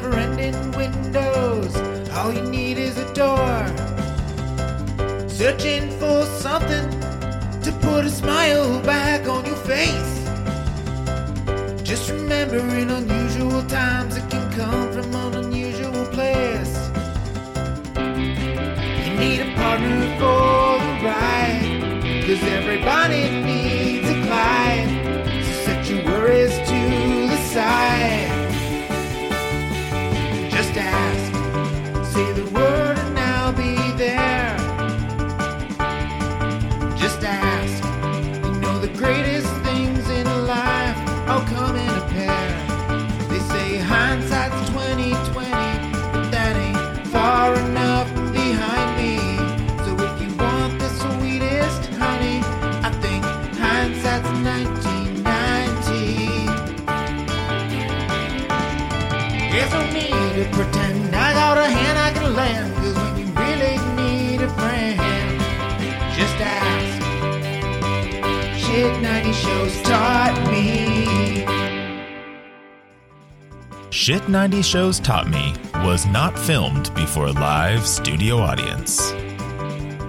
Never ending windows, all you need is a door. Searching for something to put a smile back on your face. Just remember, in unusual times, it can come from an unusual place. You need a partner for the ride. Cause everybody needs a Clyde. So set your worries to the side. Shit 90 Shows Taught Me was not filmed before a live studio audience.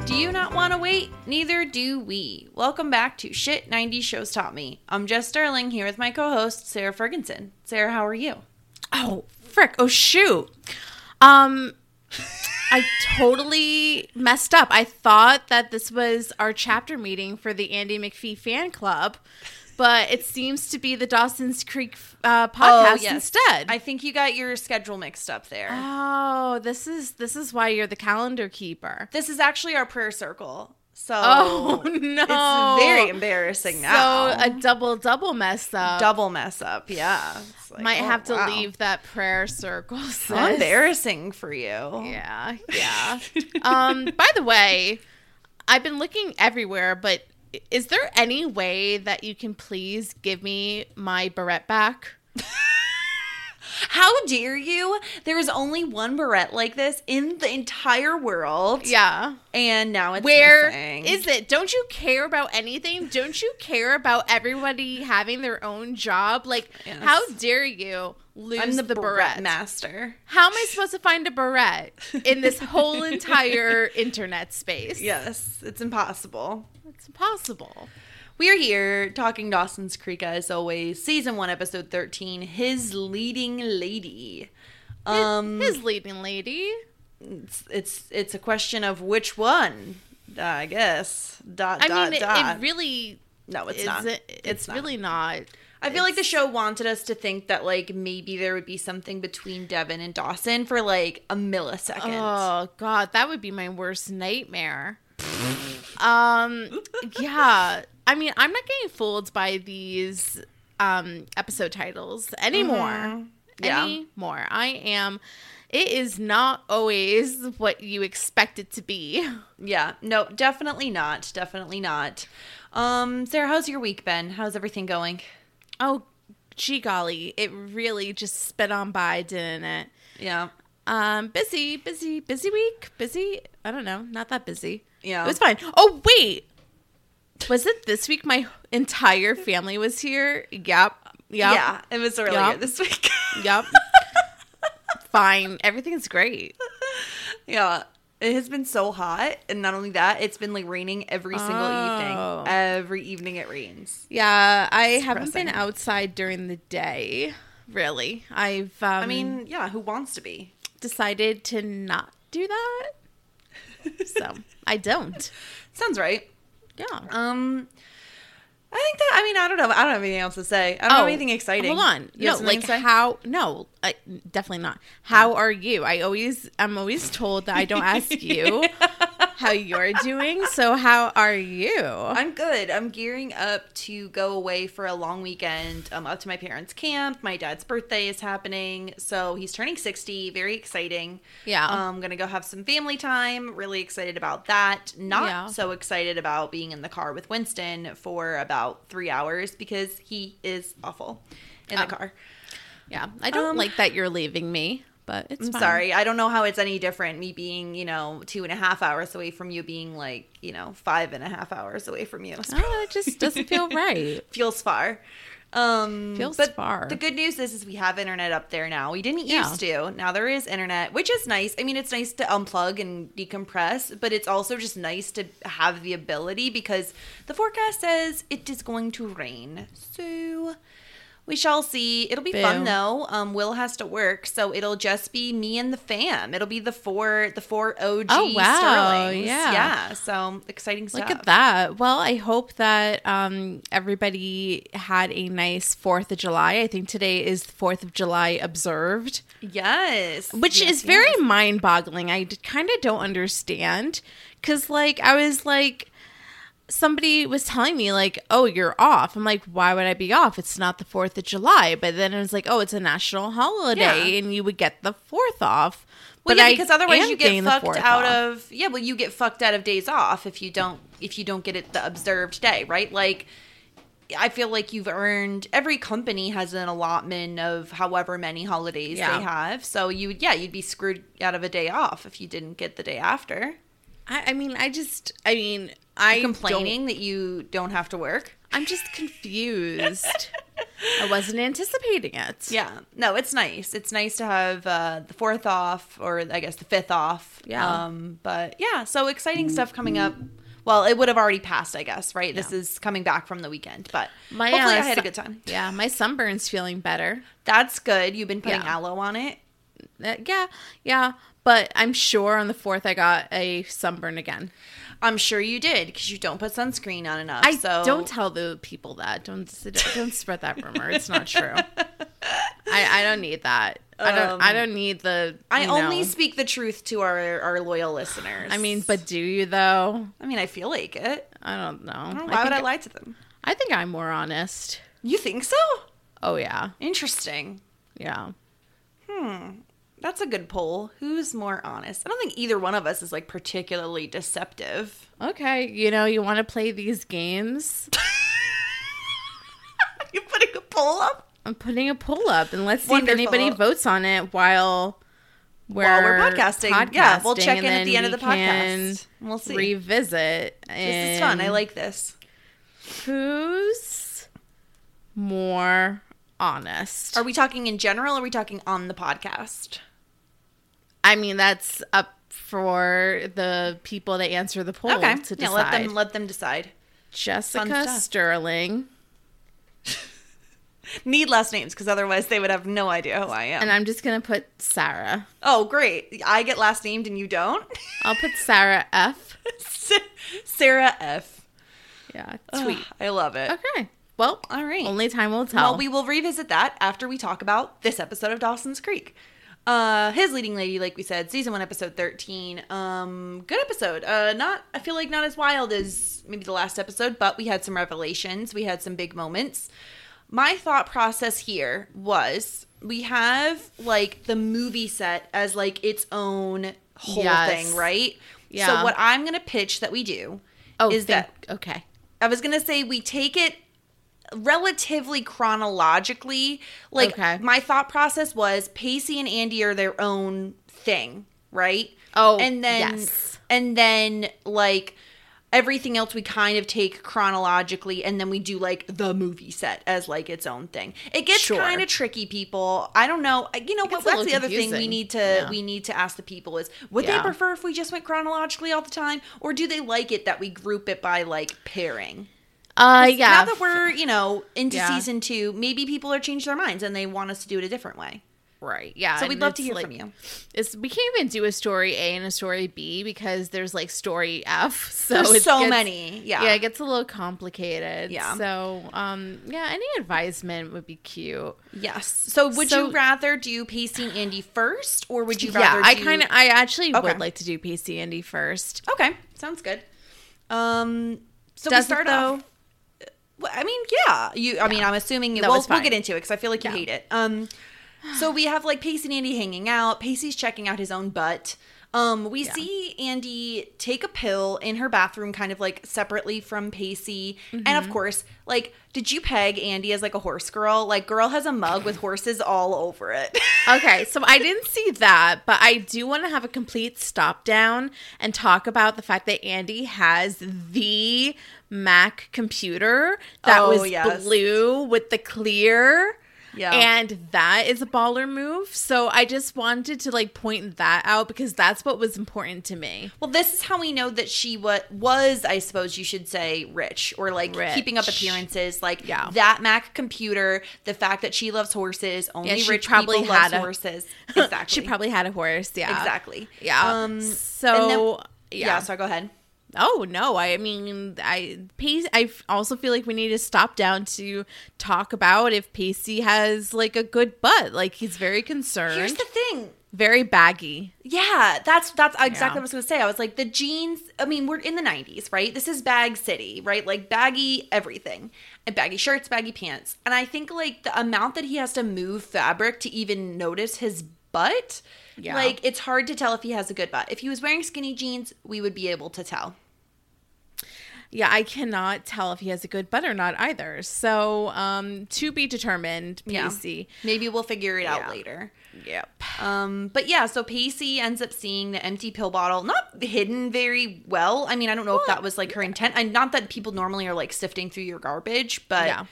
Do you not want to wait? Neither do we. Welcome back to Shit 90 Shows Taught Me. I'm Jess Sterling here with my co host, Sarah Ferguson. Sarah, how are you? Oh, frick. Oh, shoot. Um, I totally messed up. I thought that this was our chapter meeting for the Andy McPhee fan club, but it seems to be the Dawson's Creek uh, podcast instead. I think you got your schedule mixed up there. oh, this is this is why you're the calendar keeper. this is actually our prayer circle. So Oh no! it's very embarrassing now. So a double double mess up. double mess up. Yeah. Like, Might oh, have to wow. leave that prayer circle. sis. How embarrassing for you. Yeah, yeah. um, by the way, I've been looking everywhere, but is there any way that you can please give me my barrette back? How dare you? There is only one barrette like this in the entire world. Yeah. And now it's Where missing. is it? Don't you care about anything? Don't you care about everybody having their own job? Like, Yes. how dare you lose I'm the, the, barrette barrette? master. How am I supposed to find a barrette in this whole entire internet space? Yes, it's impossible. It's impossible. We are here talking Dawson's Creek as always, season one, episode thirteen. His leading lady. Um, His leading lady. it's it's it's a question of which one. I guess. Dot I dot mean, it, dot. it really no, it's not. It's, It's not. really not. I feel like the show wanted us to think that like maybe there would be something between Devin and Dawson for like a millisecond. Oh god, that would be my worst nightmare. um, yeah. I mean, I'm not getting fooled by these um episode titles anymore. Mm-hmm. Yeah. Anymore. I am. It is not always what you expect it to be. Yeah, no, definitely not. Definitely not. Um, Sarah, how's your week been? How's everything going? Oh, gee golly, it really just sped on by, didn't it? Yeah. Um, busy, busy, busy week. Busy. I don't know. Not that busy. Yeah. It was fine. Oh wait, was it this week? My entire family was here. Yep. Yep. Yeah, it was earlier Yup. this week. Yep. fine. Everything's great. yeah. It has been so hot, and not only that, it's been like raining every single Oh. evening. Every evening it rains. Yeah, I haven't been outside during the day. Really, I've. Um, I mean, yeah, who wants to be? decided to not do that, so I don't. Sounds right. Yeah. Um, I think that. I mean, I don't know. I don't have anything else to say. I don't have anything exciting. Oh, Hold on. You no, like how? No, I, definitely not. How are you? I always, I'm always told that I don't ask you how you're doing. So how are you? I'm good. I'm gearing up to go away for a long weekend um, up to my parents' camp. My dad's birthday is happening, so he's turning 60. Very exciting. Yeah. I'm gonna go have some family time. Really excited about that. Not Yeah. so excited about being in the car with Winston for about three hours because he is awful in the Oh. car. yeah, I don't Um, like that you're leaving me, but it's I'm fine. sorry. I don't know how it's any different. Me being, you know, two and a half hours away from you, being like, you know, five and a half hours away from you. Oh, it just doesn't feel right. feels far. Um, Feels but far. The good news is, is we have internet up there now. We didn't Yeah. used to. Now there is internet, which is nice. I mean, it's nice to unplug and decompress, but it's also just nice to have the ability because the forecast says it is going to rain. So we shall see. It'll be fun though. Um, Will has to work, so it'll just be me and the fam. It'll be the four, the four OG Oh, wow. Sterlings. Yeah. yeah. So exciting stuff. Look at that. Well, I hope that um, everybody had a nice 4th of July. I think today is 4th of July observed. Yes, which Yes, is very mind boggling. I kind of don't understand because, like, I was like, somebody was telling me, like, oh, you're off. I'm like, why would I be off? It's not the 4th of July. But then it was like, oh, it's a national holiday Yeah. and you would get the 4th off. Well, But yeah, I because otherwise you get fucked out off. of yeah. Well, you get fucked out of days off if you don't if you don't get it the observed day, right? Like, I feel like you've earned. Every company has an allotment of however many holidays Yeah. they have. So you would yeah, you'd be screwed out of a day off if you didn't get the day after. I, I mean, I just, I mean, I Complaining that you don't have to work. I'm just confused. I wasn't anticipating it. Yeah, no, it's nice. It's nice to have uh, the fourth off, or I guess the fifth off. Yeah. Um, but yeah, so exciting stuff coming up. Well, it would have already passed, I guess, right? This is coming back from the weekend, but My, hopefully uh, I had a good time. Yeah, my sunburn's feeling better. That's good. You've been putting Yeah. aloe on it. Uh, yeah, yeah. But I'm sure on the fourth I got a sunburn again. I'm sure you did because you don't put sunscreen on enough. I so don't tell the people that. Don't don't spread that rumor. It's not true. I, I don't need that. I don't. I don't need the. Um, I you only speak the truth to our our loyal listeners. I mean, but do you though? I mean, I feel like it. I don't know. Why I would I lie to them? I think I'm more honest. You think so? Oh yeah, Interesting. yeah. That's a good poll. Who's more honest? I don't think either one of us is like particularly deceptive. Okay, you know you want to play these games. Are you putting a poll up? I'm putting a poll up and let's see if anybody votes on it while we're, While we're podcasting. Yeah, we'll podcasting, check in at the end of the podcast. We'll see. Revisit. This is fun. I like this. who's more honest. Are we talking in general or are we talking on the podcast? I mean, that's up for the people that answer the poll okay. to decide. Yeah, let them let them decide. Jessica. Sterling, Need last names because otherwise they would have no idea who I am. and I'm just gonna put Sarah. oh, great. I get last named and you don't? I'll put Sarah F. Sarah F. Yeah, Ugh, tweet. I love it. Okay. Well, All right. Only time will tell. Well, we will revisit that after we talk about this episode of Dawson's Creek. Uh, his leading lady, like we said, season one, episode thirteen. Um, good episode. Uh, not I feel like not as wild as maybe the last episode, but we had some revelations. We had some big moments. My thought process here was we have like the movie set as like its own whole Yes. thing, right? Yeah. So what I'm gonna pitch that we do oh, is that okay? I was gonna say we take it relatively chronologically. Like Okay. my thought process was Pacey and Andy are their own thing, right? Oh, and then yes. and then like everything else we kind of take chronologically and then we do like the movie set as like its own thing it gets Sure. kind of tricky people i don't know you know what that's the other thing we need to Yeah. we need to ask the people is would Yeah. they prefer if we just went chronologically all the time or do they like it that we group it by like pairing Uh, yeah. now that we're you know into Yeah. season two maybe people are changed their minds and they want us to do it a different way right. Yeah. so we'd love to hear like- from you It's we can't even do a story A and a story B because there's like story F. So There's so gets- many. Yeah. Yeah, it gets a little complicated. Yeah. So um yeah, any advisement would be cute. yes so would So- you rather do pacey and andy first or would you Yeah, rather I do- kind of I actually Okay. would like to do Pacey Andy first. okay sounds good um so Does we start though? off Well, I mean, yeah. You. I mean, I'm assuming. No, we'll, we'll get into it because I feel like you Yeah. hate it. Um, so we have like Pacey and Andy hanging out. Pacey's checking out his own butt. Um, we see Andy take a pill in her bathroom, kind of like separately from Pacey. And Mm-hmm. of course, like, did you peg Andy as like a horse girl? Like, girl has a mug with horses all over it. Okay, so I didn't see that, but I do want to have a complete stop down and talk about the fact that Andy has the Mac computer that Oh, was yes. blue with the clear. Yeah. And that is a baller move. So I just wanted to like point that out because that's what was important to me. Well, this is how we know that she what was, I suppose you should say, rich or like Rich. keeping up appearances. Like Yeah. that Mac computer, the fact that she loves horses, only Yeah, she rich probably people had a- horses. Exactly. She probably had a horse. Yeah. exactly. Yeah. Um. so then- yeah. yeah. So go ahead. Oh no! I mean, I Pacey. I also feel like we need to stop down to talk about if Pacey has like a good butt. Like he's very concerned, Here's the thing. very baggy. Yeah, that's that's exactly Yeah. what I was gonna say. I was like, the jeans. I mean, we're in the '90s, right? This is bag city, right? Like baggy everything, and baggy shirts, baggy pants. And I think like the amount that he has to move fabric to even notice his butt, Yeah. like it's hard to tell if he has a good butt. If he was wearing skinny jeans, we would be able to tell. Yeah, I cannot tell if he has a good butt or not either. So, um, to be determined. Yeah. Pacey. Maybe we'll figure it out later. Yep. Um, but yeah, so Pacey ends up seeing the empty pill bottle, not hidden very well. I mean, I don't know if that was like her intent. And not that people normally are like sifting through your garbage, but Yeah.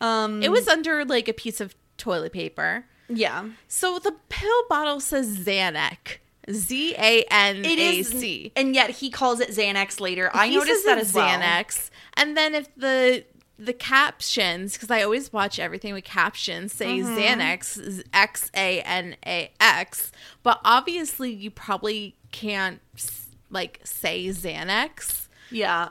um, It was under like a piece of toilet paper. yeah, So the pill bottle says Xanax. Z A N A C. and yet he calls it Xanax later. I He noticed that it's as well. Xanax. And then if the the captions, because I always watch everything with captions, say Mm-hmm. Xanax, X A N A X, but obviously you probably can't like say Xanax. Yeah,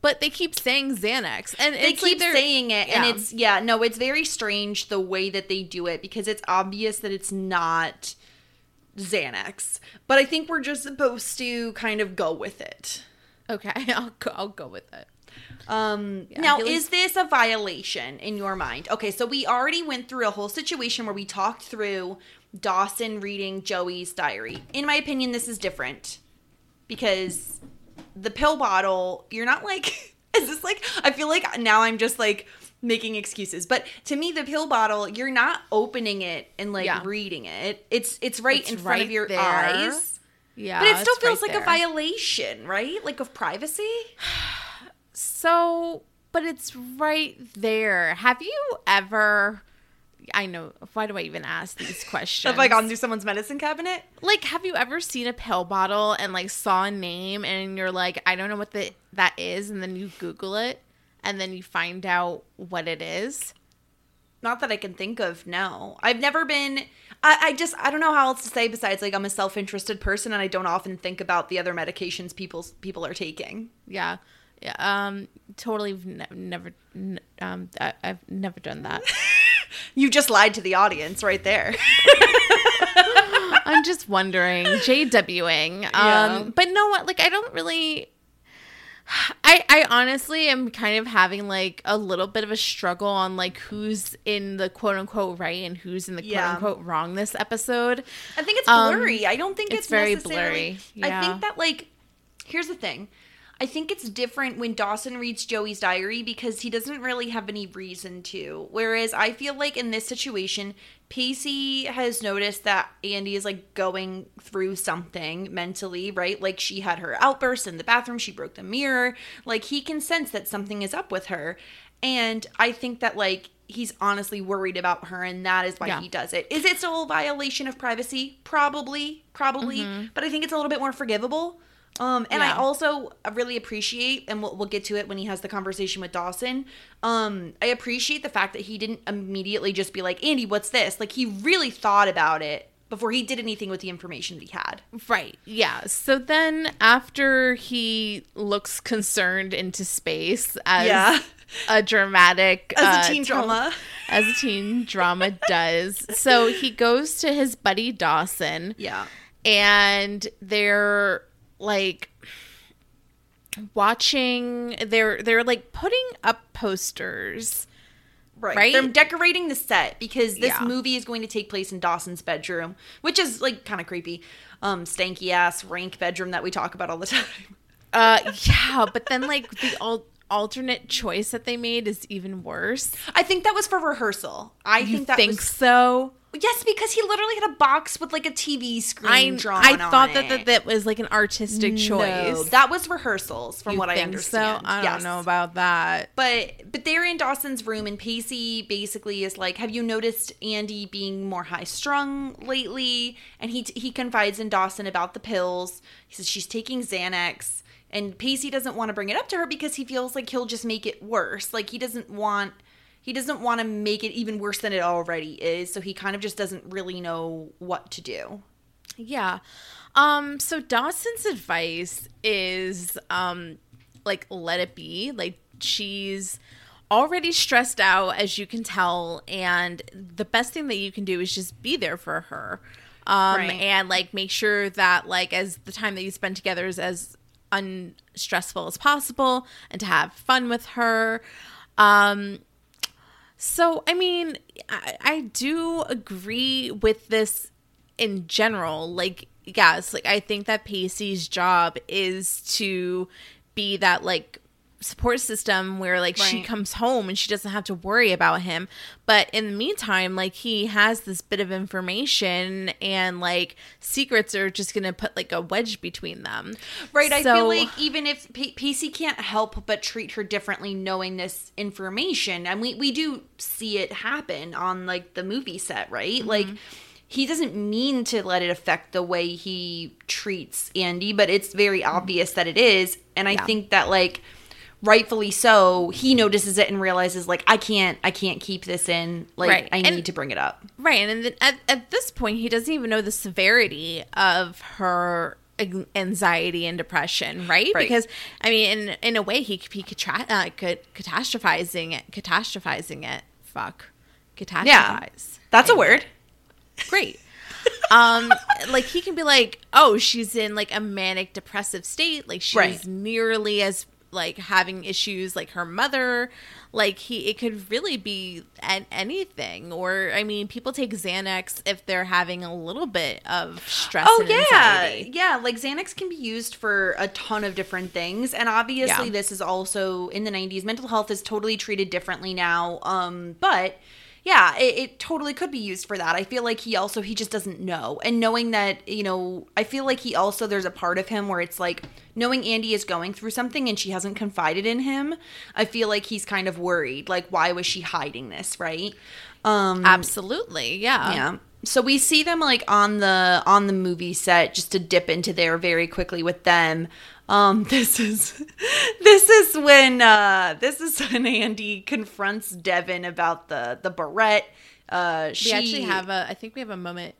But they keep saying Xanax, and they it's like keep they're- saying it, and it's yeah, no, it's very strange the way that they do it because it's obvious that it's not Xanax. But I think we're just supposed to kind of go with it. okay. I'll go, I'll go with it. Um, Yeah, now, is this a violation in your mind? Okay, so we already went through a whole situation where we talked through Dawson reading Joey's diary. In my opinion, this is different because the pill bottle, you're not like, is this like, I feel like now I'm just like making excuses, but to me, the pill bottle, you're not opening it and like Yeah. reading it. It's it's right It's in front of your there. eyes. Yeah, But it still feels right like a violation, right? Like of privacy. So, but it's right there. Have you ever? I know. Why do I even ask these questions? Have I gone through someone's medicine cabinet? like, have you ever seen a pill bottle and like saw a name and you're like, I don't know what the that is, and then you Google it and then you find out what it is? Not that I can think of. No, I've never been. I, I just I don't know how else to say besides like I'm a self interested person and I don't often think about the other medications people people are taking. Yeah. Yeah, um, totally ne- never, n- um, I- I've never done that. You just lied to the audience right there. I'm just wondering, JWing. Um, Yeah. but no, what? Like, I don't really. I I honestly am kind of having like a little bit of a struggle on like who's in the quote unquote right and who's in the Yeah. quote unquote wrong this episode. I think it's Um, blurry. I don't think it's, it's very blurry. Yeah. I think that like here's the thing. I think it's different when Dawson reads Joey's diary because he doesn't really have any reason to. Whereas I feel like in this situation, Pacey has noticed that Andy is like going through something mentally, right? Like she had her outburst in the bathroom, she broke the mirror. Like he can sense that something is up with her. And I think that like he's honestly worried about her and that is why Yeah. he does it. Is it still a violation of privacy? Probably, probably, mm-hmm. but I think it's a little bit more forgivable. Um and I also really appreciate and we'll, we'll get to it when he has the conversation with Dawson. Um I appreciate the fact that he didn't immediately just be like, "Andy, what's this?" Like he really thought about it before he did anything with the information that he had. Right. Yeah. So then after he looks concerned into space as Yeah. a dramatic As a uh, teen drama. as a teen drama does. So he goes to his buddy Dawson Yeah. and they're like watching they're they're like putting up posters. Right. Right? They're decorating the set because this Yeah. movie is going to take place in Dawson's bedroom, which is like kind of creepy. Um, stanky ass rank bedroom that we talk about all the time. Uh yeah, but then like the al- alternate choice that they made is even worse. I think that was for rehearsal. I You think that think was so? Yes, because he literally had a box with like a TV screen I drawn. I on thought that, that that was like an artistic No, choice. that was rehearsals, from You what I understand. So I don't know about that. But but they're in Dawson's room and Pacey basically is like, "Have you noticed Andy being more high strung lately?" And he he confides in Dawson about the pills. He says she's taking Xanax, and Pacey doesn't want to bring it up to her because he feels like he'll just make it worse. Like he doesn't want he doesn't want to make it even worse than it already is. So he kind of just doesn't really know what to do. Yeah. Um so Dawson's advice is um like let it be. Like she's already stressed out as you can tell and the best thing that you can do is just be there for her. Um Right. and like make sure that like as the time that you spend together is as unstressful as possible and to have fun with her. Um so, I mean, I, I do agree with this in general. Like, yes, like I think that Pacey's job is to be that like support system where like she comes home and she doesn't have to worry about him. But in the meantime, like he has this bit of information and like secrets are just gonna put like a wedge between them. Right. I feel like even if P- Pacey can't help but treat her differently knowing this information, and we, we do see it happen on like the movie set, right? Mm-hmm. Like he doesn't mean to let it affect the way he treats Andy, but it's very obvious that it is. And I Yeah. think that like rightfully so, he notices it and realizes like I can't I can't keep this in. Like Right. I And- need to bring it up. Right, and then at, at this point, he doesn't even know the severity of her anxiety and depression, right? Right. Because I mean, in in a way, he could be catra- uh, could catastrophizing it, catastrophizing it. Fuck, catastrophize. That's a Anyway, word. Great. um, like he can be like, oh, she's in like a manic depressive state, like she's Right. nearly as like having issues like her mother like he it could really be an, anything or i mean people take xanax if they're having a little bit of stress Oh yeah, anxiety. yeah. Like Xanax can be used for a ton of different things, and obviously Yeah. this is also in the '90s. Mental health is totally treated differently now, um, but yeah, it, it totally could be used for that. I feel like he also he just doesn't know, and knowing that you know, I feel like he also there's a part of him where it's like knowing Andy is going through something and she hasn't confided in him. I feel like he's kind of worried, like why was she hiding this, right? Um, absolutely yeah yeah. So we see them like on the on the movie set just to dip into there very quickly with them. Um this is this is when uh this is when Andy confronts Devin about the the barrette. Uh she we actually have a i think we have a moment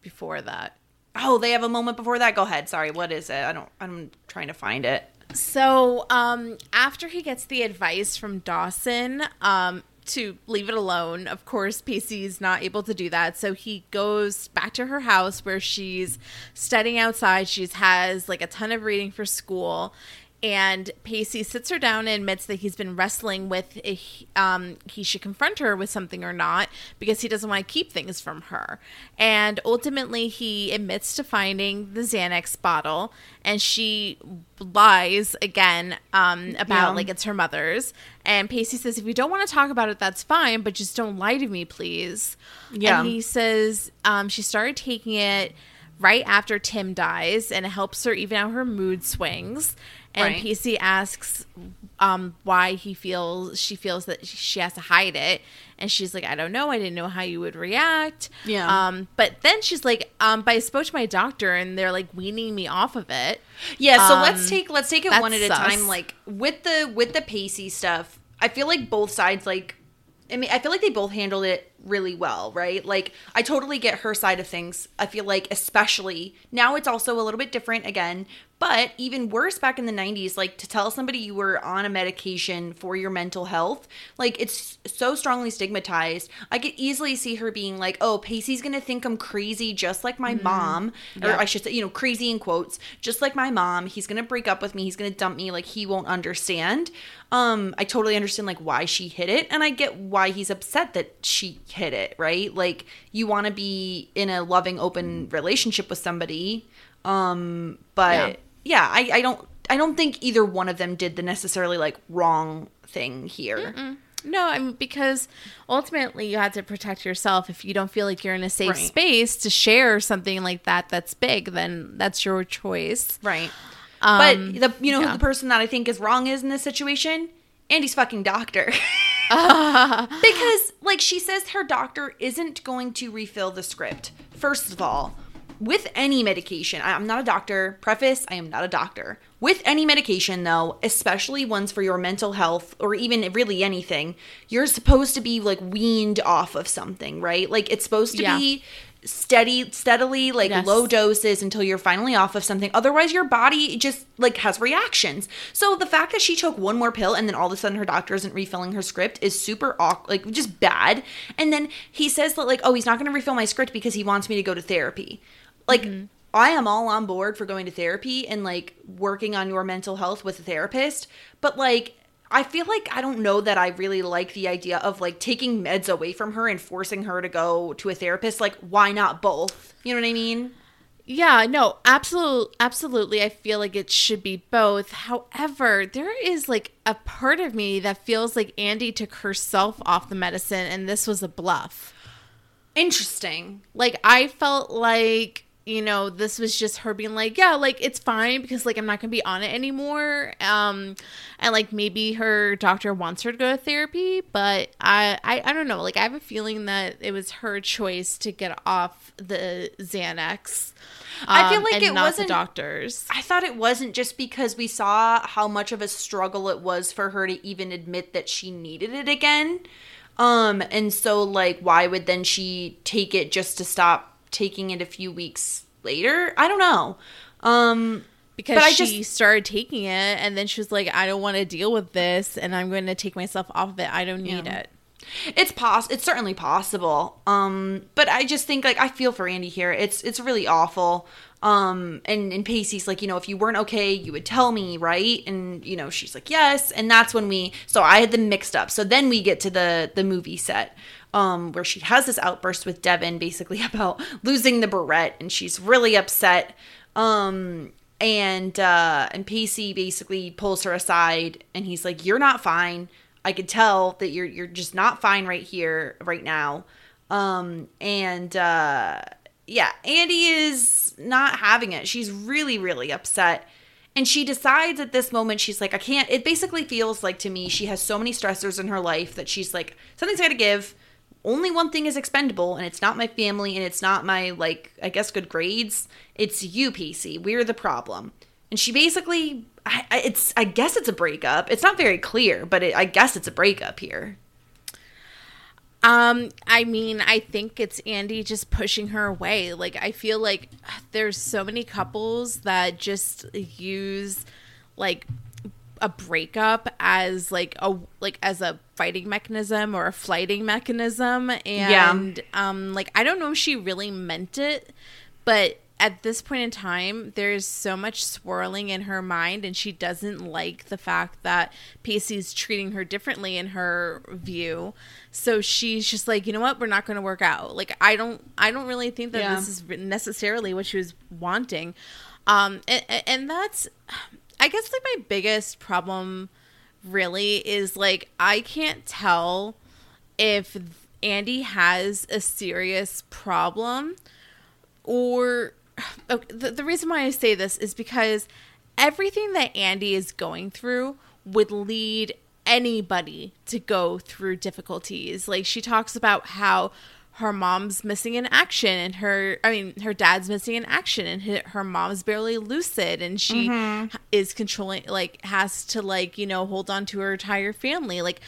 before that Oh, they have a moment before that. Go ahead. Sorry. What is it? I don't I'm trying to find it. So, um, after he gets the advice from Dawson, um, to leave it alone, of course, Pacey's not able to do that. So he goes back to her house where she's studying outside. She's has like a ton of reading for school. And Pacey sits her down and admits that he's been wrestling with if um, he should confront her with something or not because he doesn't want to keep things from her. And ultimately, he admits to finding the Xanax bottle, and she lies again um, about Yeah. like it's her mother's. And Pacey says, "If you don't want to talk about it, that's fine, but just don't lie to me, please." Yeah. And he says um, she started taking it right after Tim dies, and it helps her even out her mood swings. And Right. Pacey asks um, why he feels she feels that she has to hide it, and she's like, "I don't know. I didn't know how you would react." Yeah. Um, but then she's like, um, "But I spoke to my doctor, and they're like weaning me off of it." Yeah, so Um, let's take let's take it one at a time. Like with the with the Pacey stuff, I feel like both sides like I mean, I feel like they both handled it really well, right? Like I totally get her side of things. I feel like especially now it's also a little bit different again, but even worse back in the 90s, like to tell somebody you were on a medication for your mental health, like it's so strongly stigmatized. I could easily see her being like, "Oh, Pacey's to think I'm crazy just like my mom." Or I should say, you know, crazy in quotes, just like my mom. He's to break up with me. He's to dump me like he won't understand. Um I totally understand like why she hit it and I get why he's upset that she hit it, right? Like you want to be in a loving open relationship with somebody. Um but yeah, I I don't I don't think either one of them did the necessarily like wrong thing here. No, I mean because ultimately you have to protect yourself. If you don't feel like you're in a safe Right. space to share something like that that's big, then that's your choice. Right. Um, but the you know yeah. who the person that I think is wrong is in this situation? Andy's fucking doctor. because like she says her doctor isn't going to refill the script. First of all, with any medication, I'm not a doctor. Preface, I am not a doctor. With any medication though, especially ones for your mental health or even really anything, you're supposed to be like weaned off of something, right? Like it's supposed to Yeah. be steady steadily like Yes. low doses until you're finally off of something. Otherwise your body just like has reactions. So the fact that she took one more pill and then all of a sudden her doctor isn't refilling her script is super awkward like just bad. And then he says that like oh he's not going to refill my script because he wants me to go to therapy. Like mm-hmm. I am all on board for going to therapy and like working on your mental health with a therapist, but like I feel like I don't know that I really like the idea of like taking meds away from her and forcing her to go to a therapist. Like, why not both? You know what I mean? Yeah, no, absolutely, absolutely. I feel like it should be both. However, there is like a part of me that feels like Andy took herself off the medicine, and this was a bluff. Interesting. Like I felt like you know this was just her being like yeah like it's fine because like i'm not gonna be on it anymore. Um and like maybe her doctor wants her to go to therapy but I, I i don't know. Like i have a feeling that it was her choice to get off the xanax I feel um, like it wasn't- the doctors. I thought it wasn't just because we saw how much of a struggle it was for her to even admit that she needed it again. Um, and so like why would then she take it just to stop taking it a few weeks later? I don't know. Um because but she just- started taking it and then she was like i don't want to deal with this and i'm going to take myself off of it i don't need Yeah. it it's poss it's certainly possible. Um but I just think like I feel for Andy here. It's it's really awful. Um and and Pacey's like, you know, if you weren't okay, you would tell me, right? And you know, she's like, "Yes." And that's when we so I had them mixed up. So then we get to the the movie set. Um, where she has this outburst with Devin basically about losing the barrette and she's really upset. Um and uh and Pacey basically pulls her aside and he's like, You're not fine. I could tell that you're you're just not fine right here, right now. Um and uh yeah, Andy is not having it. She's really, really upset. And she decides at this moment, she's like, I can't. It basically feels like to me, she has so many stressors in her life that she's like, something's got to give. Only one thing is expendable, and it's not my family, and it's not my, like, I guess, good grades. It's you, Pacey. We're the problem. And she basically, I, it's, I guess it's a breakup. It's not very clear, but it, I guess it's a breakup here. Um, I mean, I think it's Andy just pushing her away. Like, I feel like there's so many couples that just use like a breakup as like a like as a fighting mechanism or a flighting mechanism and um like I don't know if she really meant it but at this point in time, there's so much swirling in her mind, and she doesn't like the fact that Pacey's treating her differently in her view. So she's just like, you know what, we're not going to work out. Like, I don't, I don't really think that Yeah. this is necessarily what she was wanting. Um, and, and that's, I guess, like my biggest problem really is like I can't tell if Andy has a serious problem or okay, the, the reason why I say this is because everything that Andy is going through would lead anybody to go through difficulties. Like she talks about how her mom's missing in action and her I mean her dad's missing in action and her, her mom's barely lucid and she mm-hmm. is controlling like has to like, you know, hold on to her entire family. Like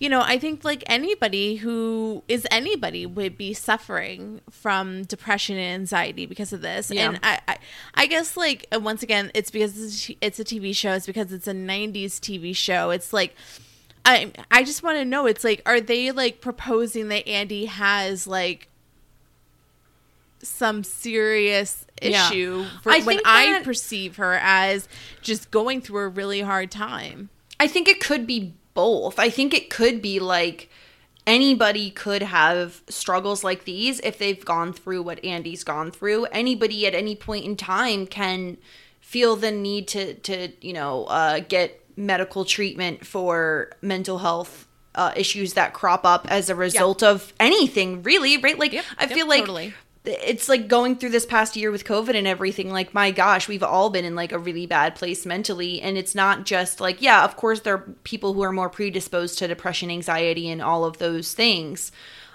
you know, I think like anybody who is anybody would be suffering from depression and anxiety because of this. Yeah. And I, I, I guess like uh, once again, it's because it's a- TV show. It's because it's a '90s TV show. It's like. I I just want to know. It's like, are they like proposing that Andy has like some serious Yeah. issue for I when I perceive her as just going through a really hard time? I think it could be both. I think it could be like anybody could have struggles like these if they've gone through what Andy's gone through. Anybody at any point in time can feel the need to to, you know, uh get medical treatment for mental health uh, issues that crop up as a result of anything, really, right? Like, Yep, I yep, feel like totally. It's like going through this past year with COVID and everything. Like, my gosh, we've all been in like a really bad place mentally. And it's not just like, yeah, of course, there are people who are more predisposed to depression, anxiety, and all of those things.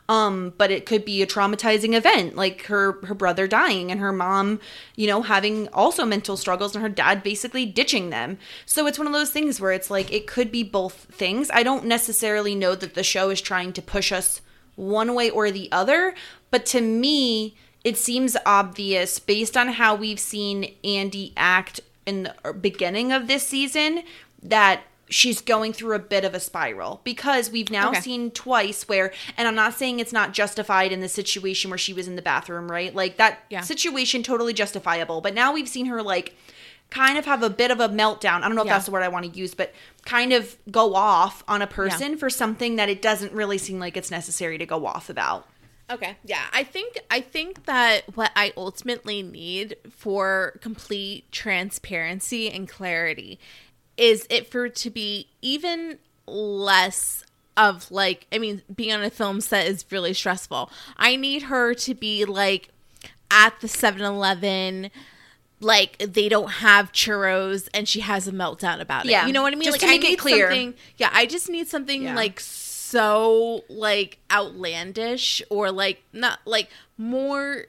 Um, but it could be a traumatizing event, like her her brother dying and her mom, you know, having also mental struggles and her dad basically ditching them. So it's one of those things where it's like it could be both things. I don't necessarily know that the show is trying to push us one way or the other, but to me, it seems obvious based on how we've seen Andy act in the beginning of this season that she's going through a bit of a spiral because we've now Okay. seen twice where and I'm not saying it's not justified in the situation where she was in the bathroom, right? Like that Yeah. situation totally justifiable, but now we've seen her like kind of have a bit of a meltdown. I don't know if Yeah. that's the word I want to use, but kind of go off on a person for something that it doesn't really seem like it's necessary to go off about. Okay. Yeah, I think I think that what I ultimately need for complete transparency and clarity is it for it to be even less of like I mean being on a film set is really stressful. I need her to be like at the 7-Eleven like they don't have churros and she has a meltdown about it. Yeah. You know what I mean? Just like to I make it clear. something yeah, I just need something Yeah. like so like outlandish or like not like more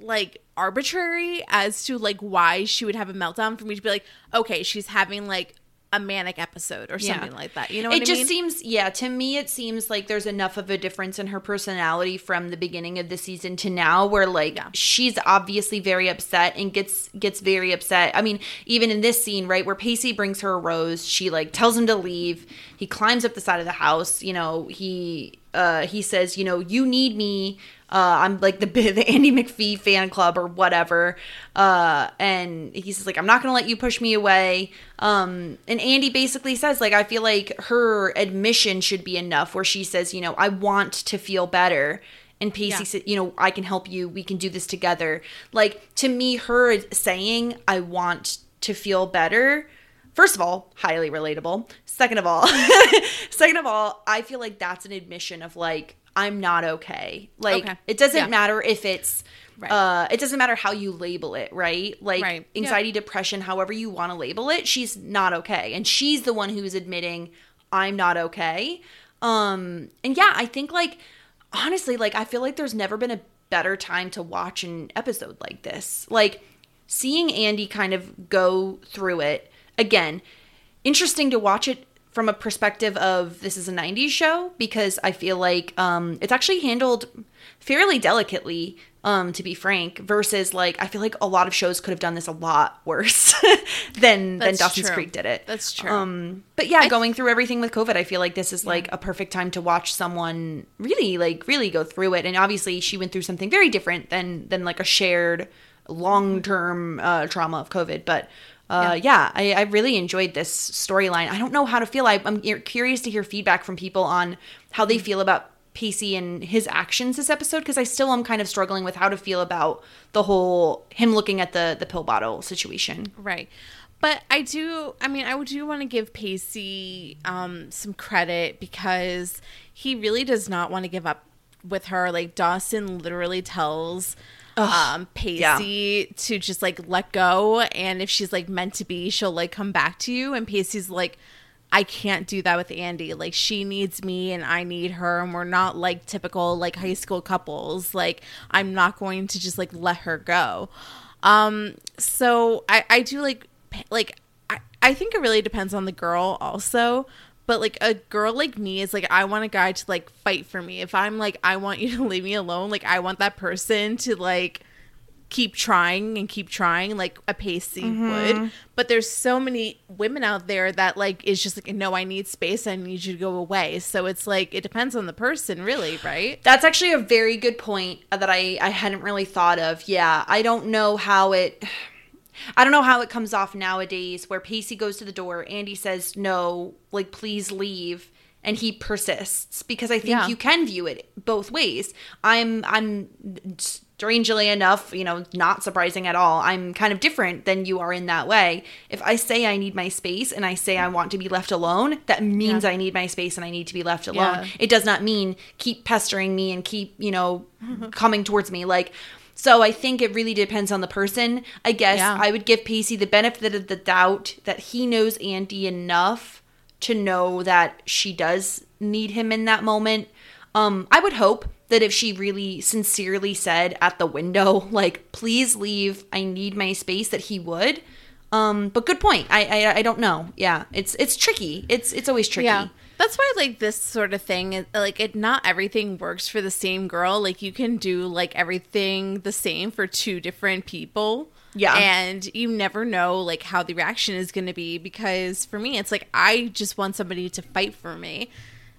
like arbitrary as to like why she would have a meltdown for me to be like okay she's having like a manic episode or Yeah. something like that you know what it I just mean? seems yeah to me it seems like there's enough of a difference in her personality from the beginning of the season to now where like Yeah. she's obviously very upset and gets gets very upset i mean even in this scene right where pacey brings her a rose she like tells him to leave he climbs up the side of the house you know he uh he says you know you need me uh, I'm like the the Andy McPhee fan club or whatever, uh, and he says like I'm not gonna let you push me away. Um, and Andy basically says like I feel like her admission should be enough, where she says you know I want to feel better, and Pacey Yeah. said you know I can help you, we can do this together. Like to me, her saying I want to feel better. First of all, highly relatable. Second of all, second of all, I feel like that's an admission of like I'm not okay. Like Okay. it doesn't Yeah. matter if it's Right. uh it doesn't matter how you label it, right? Like Right. Yeah. anxiety, depression, however you want to label it, she's not okay. And she's the one who's admitting I'm not okay. Um and yeah, I think like honestly, like I feel like there's never been a better time to watch an episode like this. Like seeing Andy kind of go through it again, interesting to watch it from a perspective of this is a 90s show because I feel like um, it's actually handled fairly delicately, um, to be frank, versus like I feel like a lot of shows could have done this a lot worse than than That's Dawson's true. Creek did it. That's true. Um, but yeah, going through everything with COVID, I feel like this is like a perfect time to watch someone really like really go through it. And obviously, she went through something very different than than like a shared long term uh, trauma of COVID. But uh, yeah, I, I really enjoyed this storyline. I don't know how to feel. I, I'm curious to hear feedback from people on how they feel about Pacey and his actions this episode because I still am kind of struggling with how to feel about the whole him looking at the the pill bottle situation. Right. But I do, I mean, I do want to give Pacey um, some credit because he really does not want to give up with her. Like, Dawson literally tells um, Pacey to just like let go. And if she's like meant to be, she'll like come back to you. And Pacey's like, I can't do that with Andy. Like she needs me and I need her and we're not like typical like high school couples. Like I'm not going to just like let her go. Um so I I do like like I I think it really depends on the girl also. But like a girl like me is like I want a guy to like fight for me. If I'm like I want you to leave me alone, like I want that person to like keep trying and keep trying like a Pacey would. Mm-hmm. But there's so many women out there that like is just like no, I need space. I need you to go away. So it's like it depends on the person, really, right? That's actually a very good point that I I hadn't really thought of. Yeah, I don't know how it I don't know how it comes off nowadays where Pacey goes to the door, Andie says no, like please leave and he persists because I think Yeah. you can view it both ways. I'm I'm strangely enough, you know, not surprising at all. I'm kind of different than you are in that way. If I say I need my space and I say I want to be left alone, that means I need my space and I need to be left alone. Yeah. It does not mean keep pestering me and keep, you know, coming towards me like so I think it really depends on the person. I guess Yeah. I would give Pacey the benefit of the doubt that he knows Andie enough to know that she does need him in that moment. Um, I would hope that if she really sincerely said at the window, like, please leave, I need my space, that he would. Um, but good point. I, I I don't know. Yeah, it's it's tricky. It's it's always tricky. Yeah. That's why like this sort of thing like it not everything works for the same girl. Like you can do like everything the same for two different people. Yeah. And you never know like how the reaction is going to be because for me it's like I just want somebody to fight for me.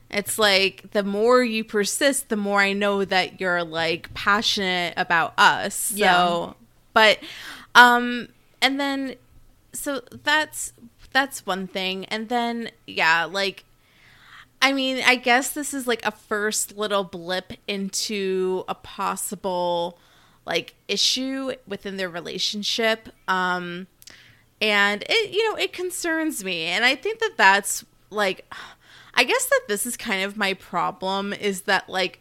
It's like the more you persist, the more I know that you're like passionate about us. So, Yeah. but um and then so that's that's one thing. And then yeah, like I mean, I guess this is like a first little blip into a possible like issue within their relationship. Um and it you know, it concerns me. And I think that that's like I guess that this is kind of my problem is that like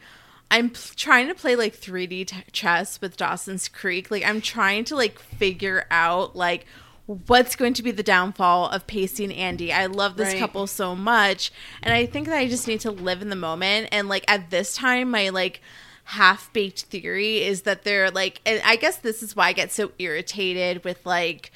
I'm p- trying to play like 3D t- chess with Dawson's Creek. Like I'm trying to like figure out like what's going to be the downfall of Pacey and Andie. I love this Right. couple so much and I think that I just need to live in the moment and like at this time my like half-baked theory is that they're like and I guess this is why I get so irritated with like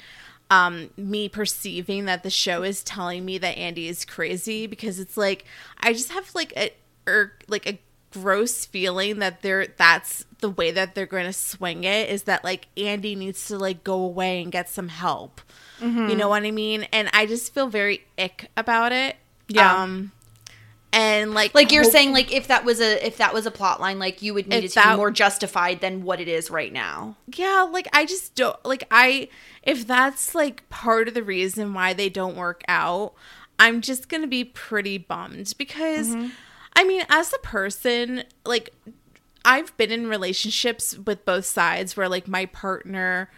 um me perceiving that the show is telling me that Andie is crazy because it's like I just have like a or like a gross feeling that they're that's the way that they're going to swing it is that like Andie needs to like go away and get some help. You know what I mean? And I just feel very ick about it. Yeah. Um and like Like you're hope- saying, like if that was a if that was a plot line, like you would need it to that- be more justified than what it is right now. yeah like i just don't like i if that's like part of the reason why they don't work out i'm just gonna be pretty bummed because i mean as a person like i've been in relationships with both sides where like my partner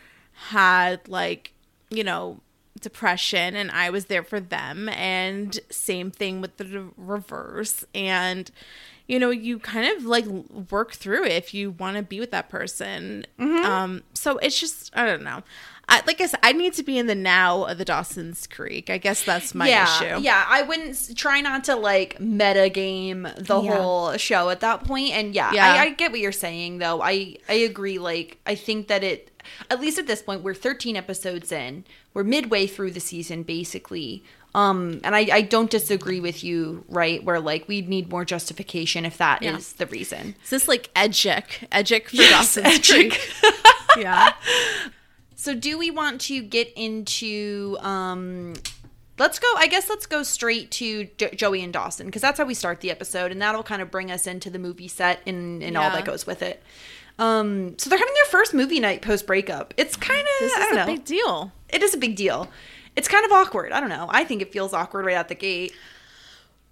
had like you know depression and i was there for them and same thing with the reverse. And you know you kind of like work through it if you want to be with that person. Um so it's just i don't know I, like i said i need to be in the now of the dawson's creek i guess that's my yeah, issue yeah. I wouldn't try not to like meta game the Yeah. whole show at that point. And yeah, Yeah. I, I get what you're saying though. I I agree. Like I think that it at least at this point we're 13 episodes in. We're midway through the season basically. Um, and I, I don't disagree with you, right? Where like we need more justification if that is Yeah. the reason. is this like edgic edgic for dawson's creek yeah So do we want to get into um let's go I guess let's go straight to jo- Joey and Dawson because that's how we start the episode and that'll kind of bring us into the movie set and and all that goes with it. Um, so they're having their first movie night post breakup. It's kind of This I is don't a know. big deal. it is a big deal. It's kind of awkward. I don't know. I think it feels awkward right out the gate.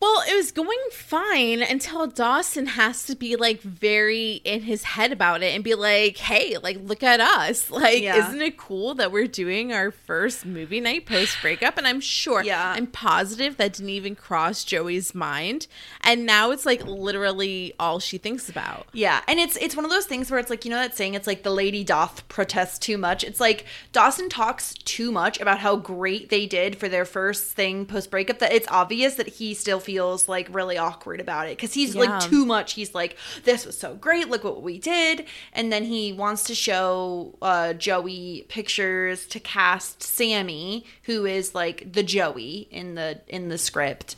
Well, it was going fine until Dawson has to be like very in his head about it and be like, "Hey, like look at us. Like Yeah. isn't it cool that we're doing our first movie night post breakup?" And I'm sure Yeah. I'm positive that didn't even cross Joey's mind. And now it's like literally all she thinks about. Yeah, and it's it's one of those things where it's like you know that saying it's like the lady doth protest too much. It's like Dawson talks too much about how great they did for their first thing post breakup that it's obvious that he still feels like really awkward about it because he's Yeah. like too much. He's like this was so great, look what we did, and then he wants to show uh, Joey pictures to cast Sammy, who is like the Joey in the in the script,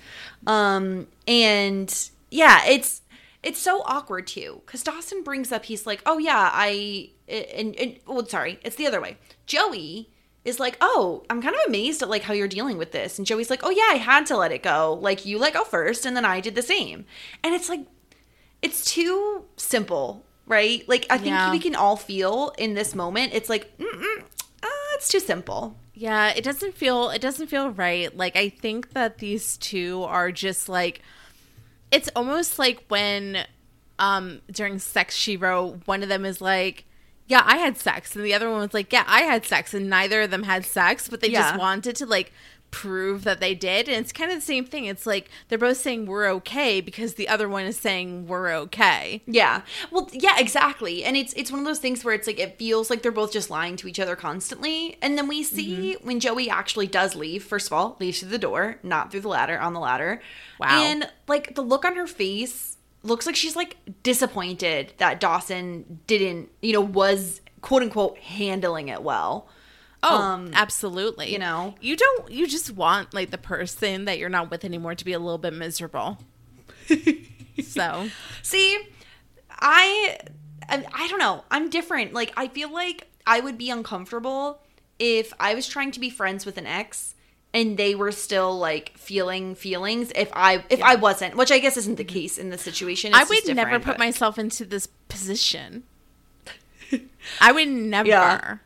um, and yeah, it's it's so awkward too because Dawson brings up he's like, oh yeah, I and, and well, sorry, it's the other way. Joey is like, oh, I'm kind of amazed at like how you're dealing with this, and Joey's like, oh yeah, I had to let it go. Like you let go first, and then I did the same, and it's like, it's too simple, right? Like I think Yeah. we can all feel in this moment. It's like, uh, it's too simple. Yeah, it doesn't feel it doesn't feel right. Like I think that these two are just like it's almost like when um during sex she wrote one of them is like yeah i had sex and the other one was like yeah i had sex and neither of them had sex but they Yeah. just wanted to like prove that they did and it's kind of the same thing it's like they're both saying we're okay because the other one is saying we're okay Yeah. Well, yeah, exactly. And it's it's one of those things where it's like it feels like they're both just lying to each other constantly. And then we mm-hmm. see when Joey actually does leave, first of all, leaves through the door, not through the ladder, on the ladder. Wow. And like the look on her face looks like she's like disappointed that Dawson didn't, you know, was quote unquote handling it well. oh Um, absolutely you know? you don't you just want like the person that you're not with anymore to be a little bit miserable so See, I, I I don't know. I'm different. Like I feel like I would be uncomfortable if I was trying to be friends with an ex and they were still like feeling feelings if I if I wasn't, which I guess isn't the case in this situation. It's I would never put but- myself into this position. I would never. Yeah.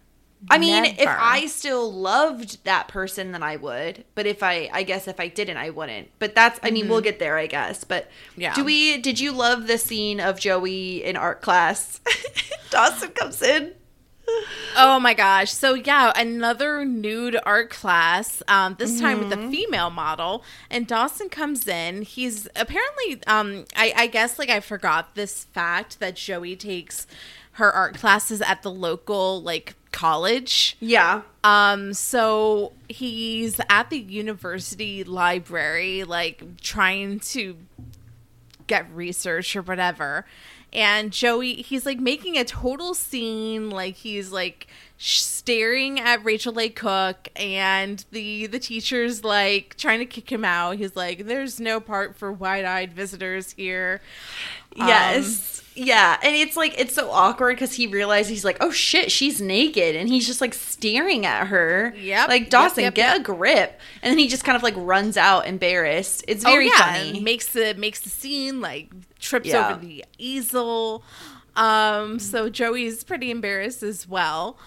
I mean, if I still loved that person, then I would. But if I, I guess if I didn't, I wouldn't. But that's, I mean, we'll get there, I guess. But Mm-hmm. Yeah. do we? Did you love the scene of Joey in art class? Dawson comes in. Oh my gosh. So yeah, another nude art class, um, this time with Mm-hmm. a female model. And Dawson comes in. He's apparently um I, I guess like I forgot this fact that Joey takes her art classes at the local like college. Yeah. Um, so he's at the university library, like trying to get research or whatever. And Joey, he's like making a total scene, like he's like staring at Rachel Leigh Cook, and the the teacher's like trying to kick him out. He's like, "There's no part for wide-eyed visitors here." Yes. Um, yeah. And it's like, it's so awkward because he realizes he's like, oh shit, she's naked. And he's just like staring at her. Yeah, Like, Dawson, yep, get yep. a grip. And then he just kind of like runs out embarrassed. It's Oh, very yeah, funny. makes the makes the scene like trips Yeah. over the easel. Um, so Joey's pretty embarrassed as well.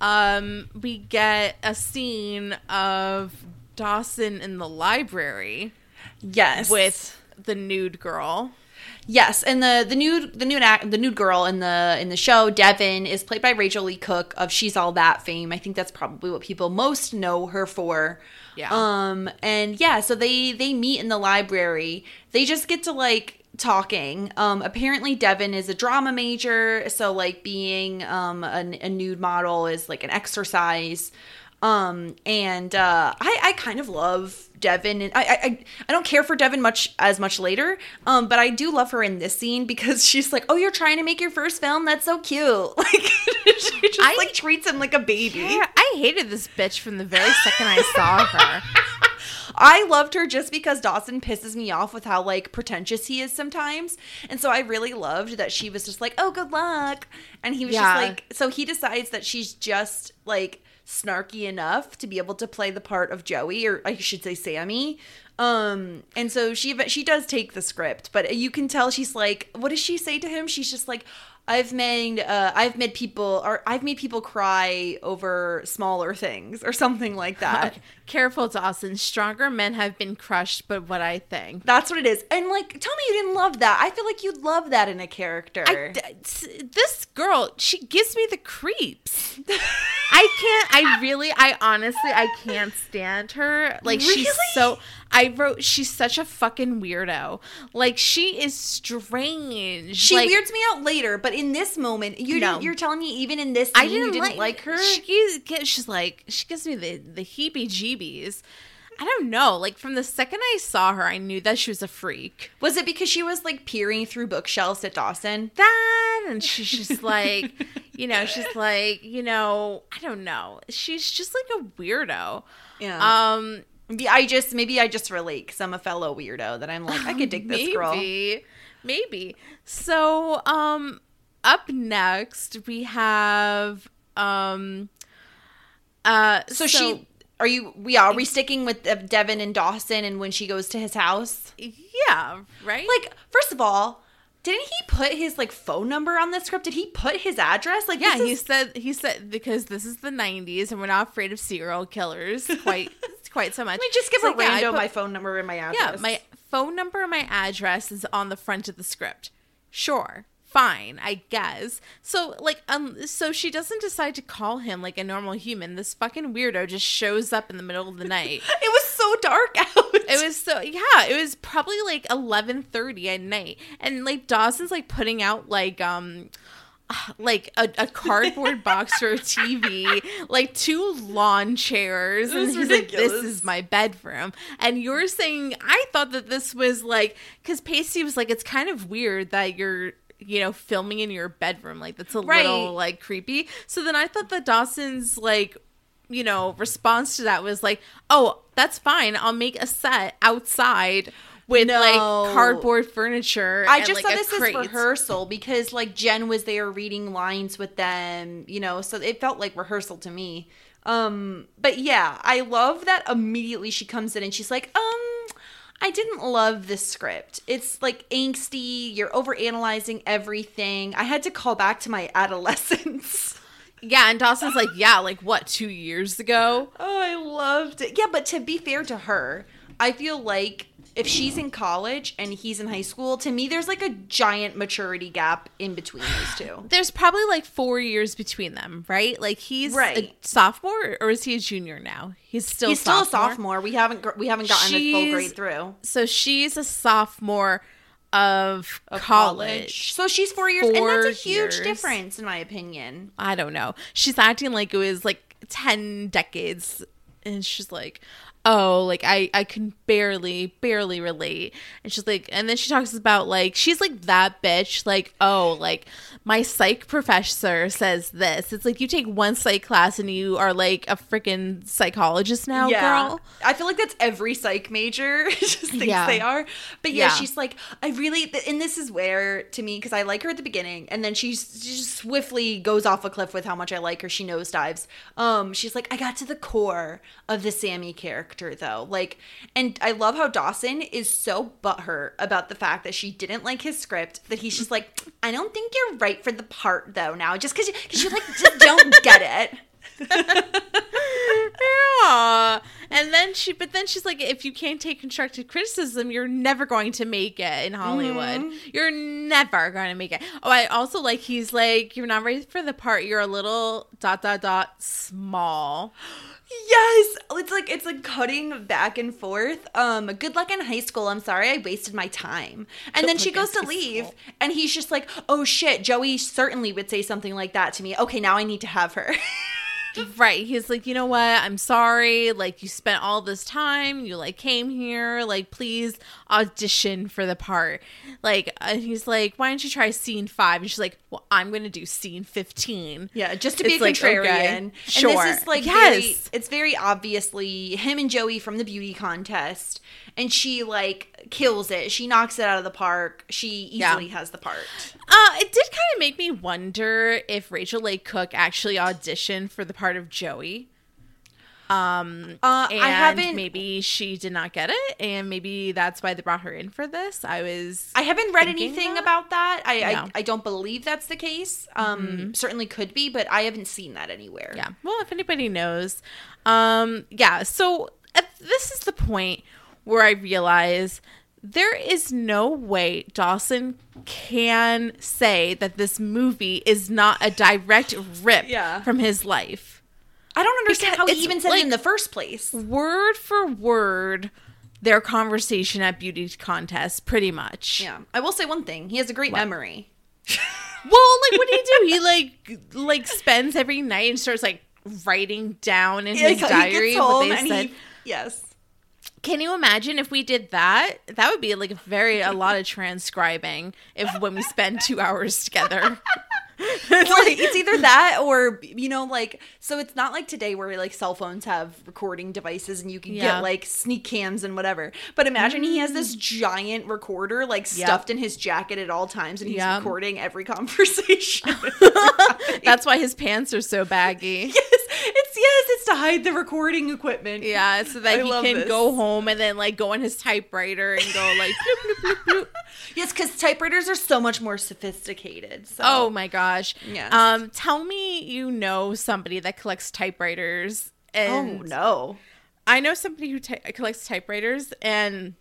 Um, we get a scene of Dawson in the library yes. with the nude girl. Yes, and the the nude the nude act, the nude girl in the in the show, Devin, is played by Rachel Leigh Cook of She's All That fame. I think that's probably what people most know her for. Yeah. Um and yeah, so they they meet in the library. They just get to like talking. Um apparently Devin is a drama major, so like being um a, a nude model is like an exercise. Um and uh I I kind of love Devin and I, I I don't care for Devin much as much later. Um but I do love her in this scene because she's like, "Oh, you're trying to make your first film? That's so cute." Like she just I- like treats him like a baby. Yeah, I hated this bitch from the very second I saw her. I loved her just because Dawson pisses me off with how like pretentious he is sometimes. And so I really loved that she was just like, "Oh, good luck." And he was Yeah. just like so he decides that she's just like snarky enough to be able to play the part of Joey or I should say Sammy. Um and so she she does take the script, but you can tell she's like what does she say to him? She's just like I've made uh, I've made people or I've made people cry over smaller things or something like that. Careful, Dawson. Stronger men have been crushed, but what I think. That's what it is. And like, tell me you didn't love that. I feel like you'd love that in a character. I, this girl, she gives me the creeps. I can't. I really. I honestly. I can't stand her. Like she's so. I wrote. She's such a fucking weirdo. Like she is strange. she like, weirds me out later, but in this moment, you no. you're telling me even in this scene I you didn't, didn't like, her. She she's like she gives me the the heebie jeebies. I don't know. Like from the second I saw her, I knew that she was a freak. Was it because she was like peering through bookshelves at Dawson? That and she's just like, you know, she's like, you know, I don't know. She's just like a weirdo. Yeah. Um, Maybe I just maybe I just relate because I'm a fellow weirdo that I'm like I could dig this maybe, girl. maybe. Maybe. So, um, up next we have um, uh, So, she are you? We are we sticking with uh, Devin and Dawson and when she goes to his house? yeah, right. Like first of all, didn't he put his like phone number on the script? Did he put his address? Like Yeah, this he said he said because this is the '90s and we're not afraid of serial killers quite quite so much. Let me just give It's a yeah, rando put- my phone number and my address. Yeah, my phone number and my address is on the front of the script. Sure, fine, I guess. So like, um, so she doesn't decide to call him like a normal human. This fucking weirdo just shows up in the middle of the night. It was so dark out. It was so yeah, it was probably like eleven thirty at night, and like Dawson's like putting out like um like a, a cardboard box for a TV, like two lawn chairs, and he's like, "This is my bedroom." And you're saying I thought that this was like because Pacey was like, "It's kind of weird that you're." You know, filming in your bedroom, like that's a Right. little like creepy. So then I thought that Dawson's like you know, response to that was like, "Oh, that's fine. I'll make a set outside with No. like cardboard furniture." I just like, thought a this is rehearsal because like Jen was there reading lines with them, you know, so it felt like rehearsal to me. Um, but yeah, I love that immediately she comes in and she's like, um, I didn't love this script. It's like angsty, you're over analyzing everything. I had to call back to my adolescence. Yeah, and Dawson's like, "Yeah, like what, 2 years ago?" Oh, I loved it. Yeah, but to be fair to her, I feel like if she's in college and he's in high school, to me, there's like a giant maturity gap in between those two. There's probably like 4 years between them, right? Like he's a Right. sophomore or is he a junior now? He's still he's still a sophomore. We haven't we haven't gotten a full grade through So she's a sophomore of, of college. So she's four years, and that's a huge years. difference in my opinion. I don't know. She's acting like it was like 10 decades. And she's like, oh, like I, I can barely, barely relate. And she's like, and then she talks about like, she's like that bitch. Like, oh, like my psych professor says this. It's like you take one psych class and you are like a freaking psychologist now, girl. I feel like that's every psych major just thinks Yeah. they are. But yeah, Yeah. she's like, I really, and this is where to me because I like her at the beginning, and then she she just swiftly goes off a cliff with how much I like her. She nosedives. Um, she's like, I got to the core of the Sammy character though, like, and I love how Dawson is so butthurt about the fact that she didn't like his script that he's just like, I don't think you're right for the part though now, just because you, cause you like just don't get it. Yeah. And then she, but then she's like, if you can't take constructive criticism, you're never going to make it in Hollywood. Mm-hmm. You're never going to make it. Oh, I also like, he's like, you're not ready for the part. You're a little dot, dot, dot small. Yes, it's like it's like cutting back and forth. Um, good luck in high school. I'm sorry I wasted my time. And then she goes to leave, school. and he's just like, "Oh shit, Joey certainly would say something like that to me." Okay, now I need to have her. Right. He's like, you know what? I'm sorry. Like, you spent all this time. You, like, came here. Like, please audition for the part. Like, and he's like, why don't you try scene five? And she's like, well, I'm going to do scene 15. yeah, just to be It's a like, contrarian. okay, And sure. this is like very, it's very obviously him and Joey from the beauty contest, and she like kills it. She knocks it out of the park. She Yeah. easily has the part. Uh, it did kind of make me wonder if Rachel Leigh Cook actually auditioned for the part of Joey. Um, Uh, and I haven't. maybe she did not get it, and maybe that's why they brought her in for this. I was. I haven't read anything that. about that. I, No. Mm-hmm. I I don't believe that's the case. Um, certainly could be, but I haven't seen that anywhere. Yeah. Well, if anybody knows, um, yeah. So at, this is the point where I realize there is no way Dawson can say that this movie is not a direct rip Yeah. from his life. I don't understand Because how he even said like- it in the first place. Word for word, their conversation at beauty contest, pretty much. Yeah, I will say one thing: he has a great memory. Well, like what do you do? He like like spends every night and starts like writing down in his diary what they said. he, yes. Can you imagine if we did that? That would be like a very a lot of transcribing if when we spend two hours together. Well, it's either that or you know, like so. It's not like today where like cell phones have recording devices and you can Yeah. get like sneak cams and whatever. But imagine he has this mm. giant recorder like Yep. stuffed in his jacket at all times, and he's Yep. recording every conversation. That's why his pants are so baggy. yes, it's yes, it's to hide the recording equipment. Yeah, so that I he can this. go home and then like go on his typewriter and go like bloop, bloop, bloop. Yes, because typewriters are so much more sophisticated. So. Oh my gosh. Yes. Um tell me you know somebody that collects typewriters oh no. I know somebody who ty- collects typewriters, and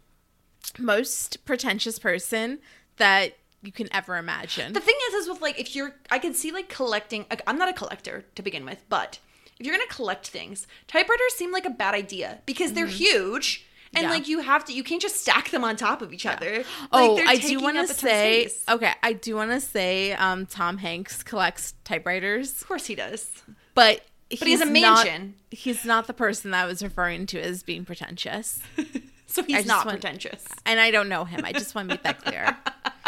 most pretentious person that you can ever imagine. The thing is, is with like if you're, I can see like collecting. Like, I'm not a collector to begin with, but if you're gonna collect things, typewriters seem like a bad idea because they're huge. And Mm-hmm. Yeah. like you have to, you can't just stack them on top of each other. oh, Like, they're I do want to up a ton of say, okay, I do want to say, um, Tom Hanks collects typewriters, of course he does. but But he has a not- mansion. he's not the person that I was referring to as being pretentious, So he's not want- pretentious. and I don't know him. I just want to make that clear.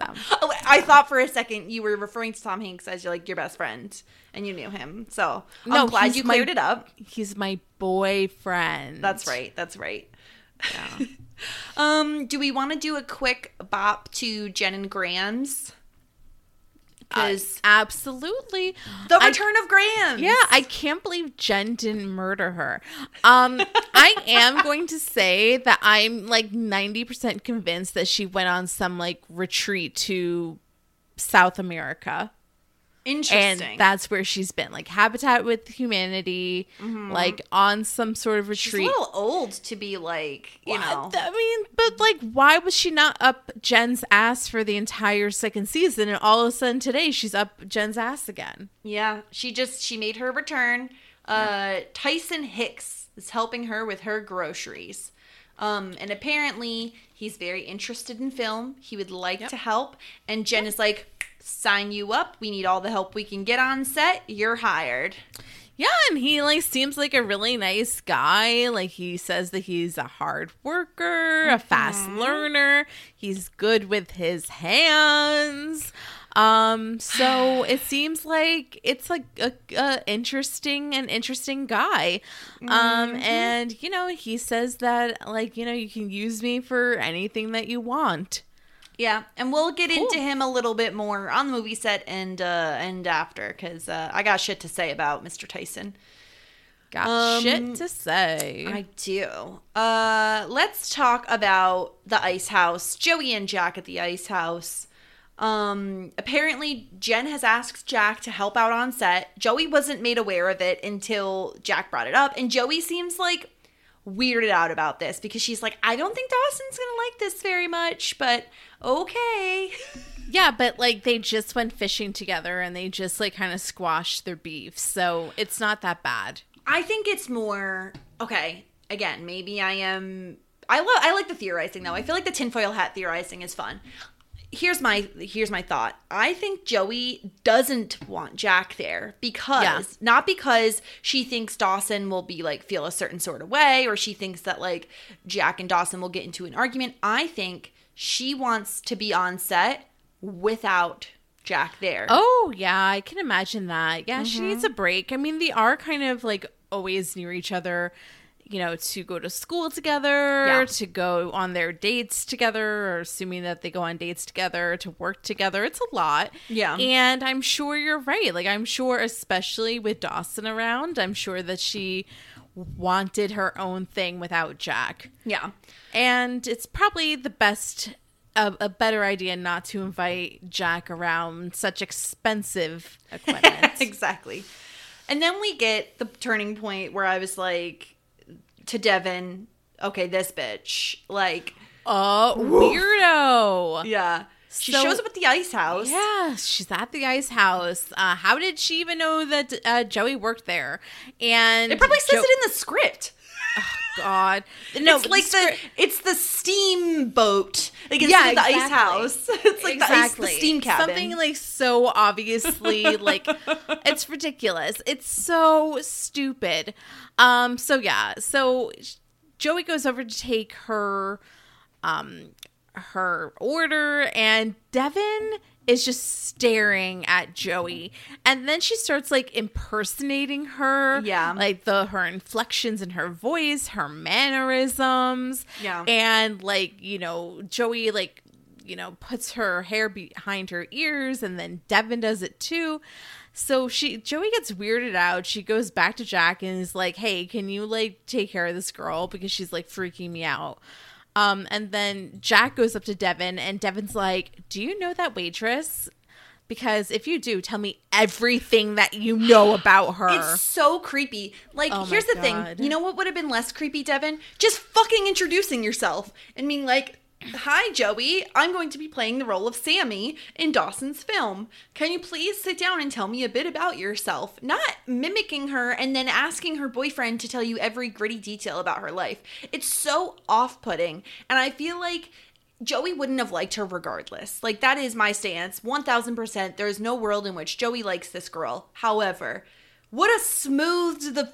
Oh, I thought for a second you were referring to Tom Hanks as your like your best friend, and you knew him. So No, I'm glad he's you my- cleared it up. he's my boyfriend. That's right. That's right. um, do we want to do a quick bop to Jen and Grams? Because Absolutely. the I- return of Grams. Yeah, I can't believe Jen didn't murder her. Um, I am going to say that I'm like 90% convinced that she went on some like retreat to South America. Interesting. And that's where she's been, like Habitat with Humanity, like on some sort of Mm-hmm. She's a retreat. little old to be like, you know. I mean, but like, why was she not up Jen's ass for the entire second season? And all of a sudden today, she's up Jen's ass again. Yeah, she just she made her return. Uh, Tyson Hicks is helping her with her groceries. Um, and apparently he's very interested in film. He would like to help. And Jen is like, sign you up. We need all the help we can get on set. You're hired. Yeah, and he like seems like a really nice guy. Like he says that he's a hard worker, a fast learner. He's good with his hands. Um, so it seems like it's like a, a interesting and interesting guy. Um, and you know, he says that like, you know, you can use me for anything that you want. Yeah, and we'll get into him a little bit more on the movie set and uh and after because uh, I got shit to say about Mr. Tyson. Got Um, shit to say. I do. Uh, let's talk about the ice house. Joey and Jack at the ice house. Um, apparently Jen has asked Jack to help out on set. Joey wasn't made aware of it until Jack brought it up, and Joey seems like weirded out about this because she's like, I don't think Dawson's gonna like this very much, but okay. Yeah, but like they just went fishing together and they just like kind of squashed their beef. So it's not that bad. I think it's more okay. Again, maybe I am. I love. I like the theorizing though. I feel like the tinfoil hat theorizing is fun. Here's my here's my thought. I think Joey doesn't want Jack there because Yeah. not because she thinks Dawson will be like feel a certain sort of way or she thinks that like Jack and Dawson will get into an argument. I think she wants to be on set without Jack there. Oh, yeah, I can imagine that. Yeah, she mm-hmm. needs a break. I mean, they are kind of like always near each other, you know, to go to school together, Yeah. to go on their dates together, or assuming that they go on dates together, to work together. It's a lot. Yeah. And I'm sure you're right. Like, I'm sure, especially with Dawson around, I'm sure that she wanted her own thing without Jack. Yeah. And it's probably the best, a, a better idea not to invite Jack around such expensive equipment. exactly. And then we get the turning point where I was like to Devin, okay, this bitch. Like, oh, weirdo. yeah. She So- shows up at the ice house. Yeah, she's at the ice house. Uh, how did she even know that uh, Joey worked there? And It probably says Jo- it in the script. God, no, it's like the it's the steamboat. Like instead Yeah, the ice house. It's like the ice the steam cabin. Something like so obviously like it's ridiculous. It's so stupid. Um so yeah, so Joey goes over to take her um her order and Devin is just staring at Joey. And then she starts like impersonating her. Yeah. like the her inflections in her voice her mannerisms. Yeah. and like you know Joey like you know puts her hair behind her ears and then Devin does it too. So she Joey gets weirded out. She goes back to Jack and is like hey can you like take care of this girl? Because she's like freaking me out um and then Jack goes up to Devin and Devin's like do you know that waitress because if you do tell me everything that you know about her It's so creepy. Like, Oh here's the God. thing. You know what would have been less creepy, Devin? Just fucking introducing yourself and being like, Hi, Joey. I'm going to be playing the role of Sammy in Dawson's film. Can you please sit down and tell me a bit about yourself? Not mimicking her and then asking her boyfriend to tell you every gritty detail about her life. It's so off putting. And I feel like Joey wouldn't have liked her regardless. Like, that is my stance. 1000%. There's no world in which Joey likes this girl. However, would have smoothed the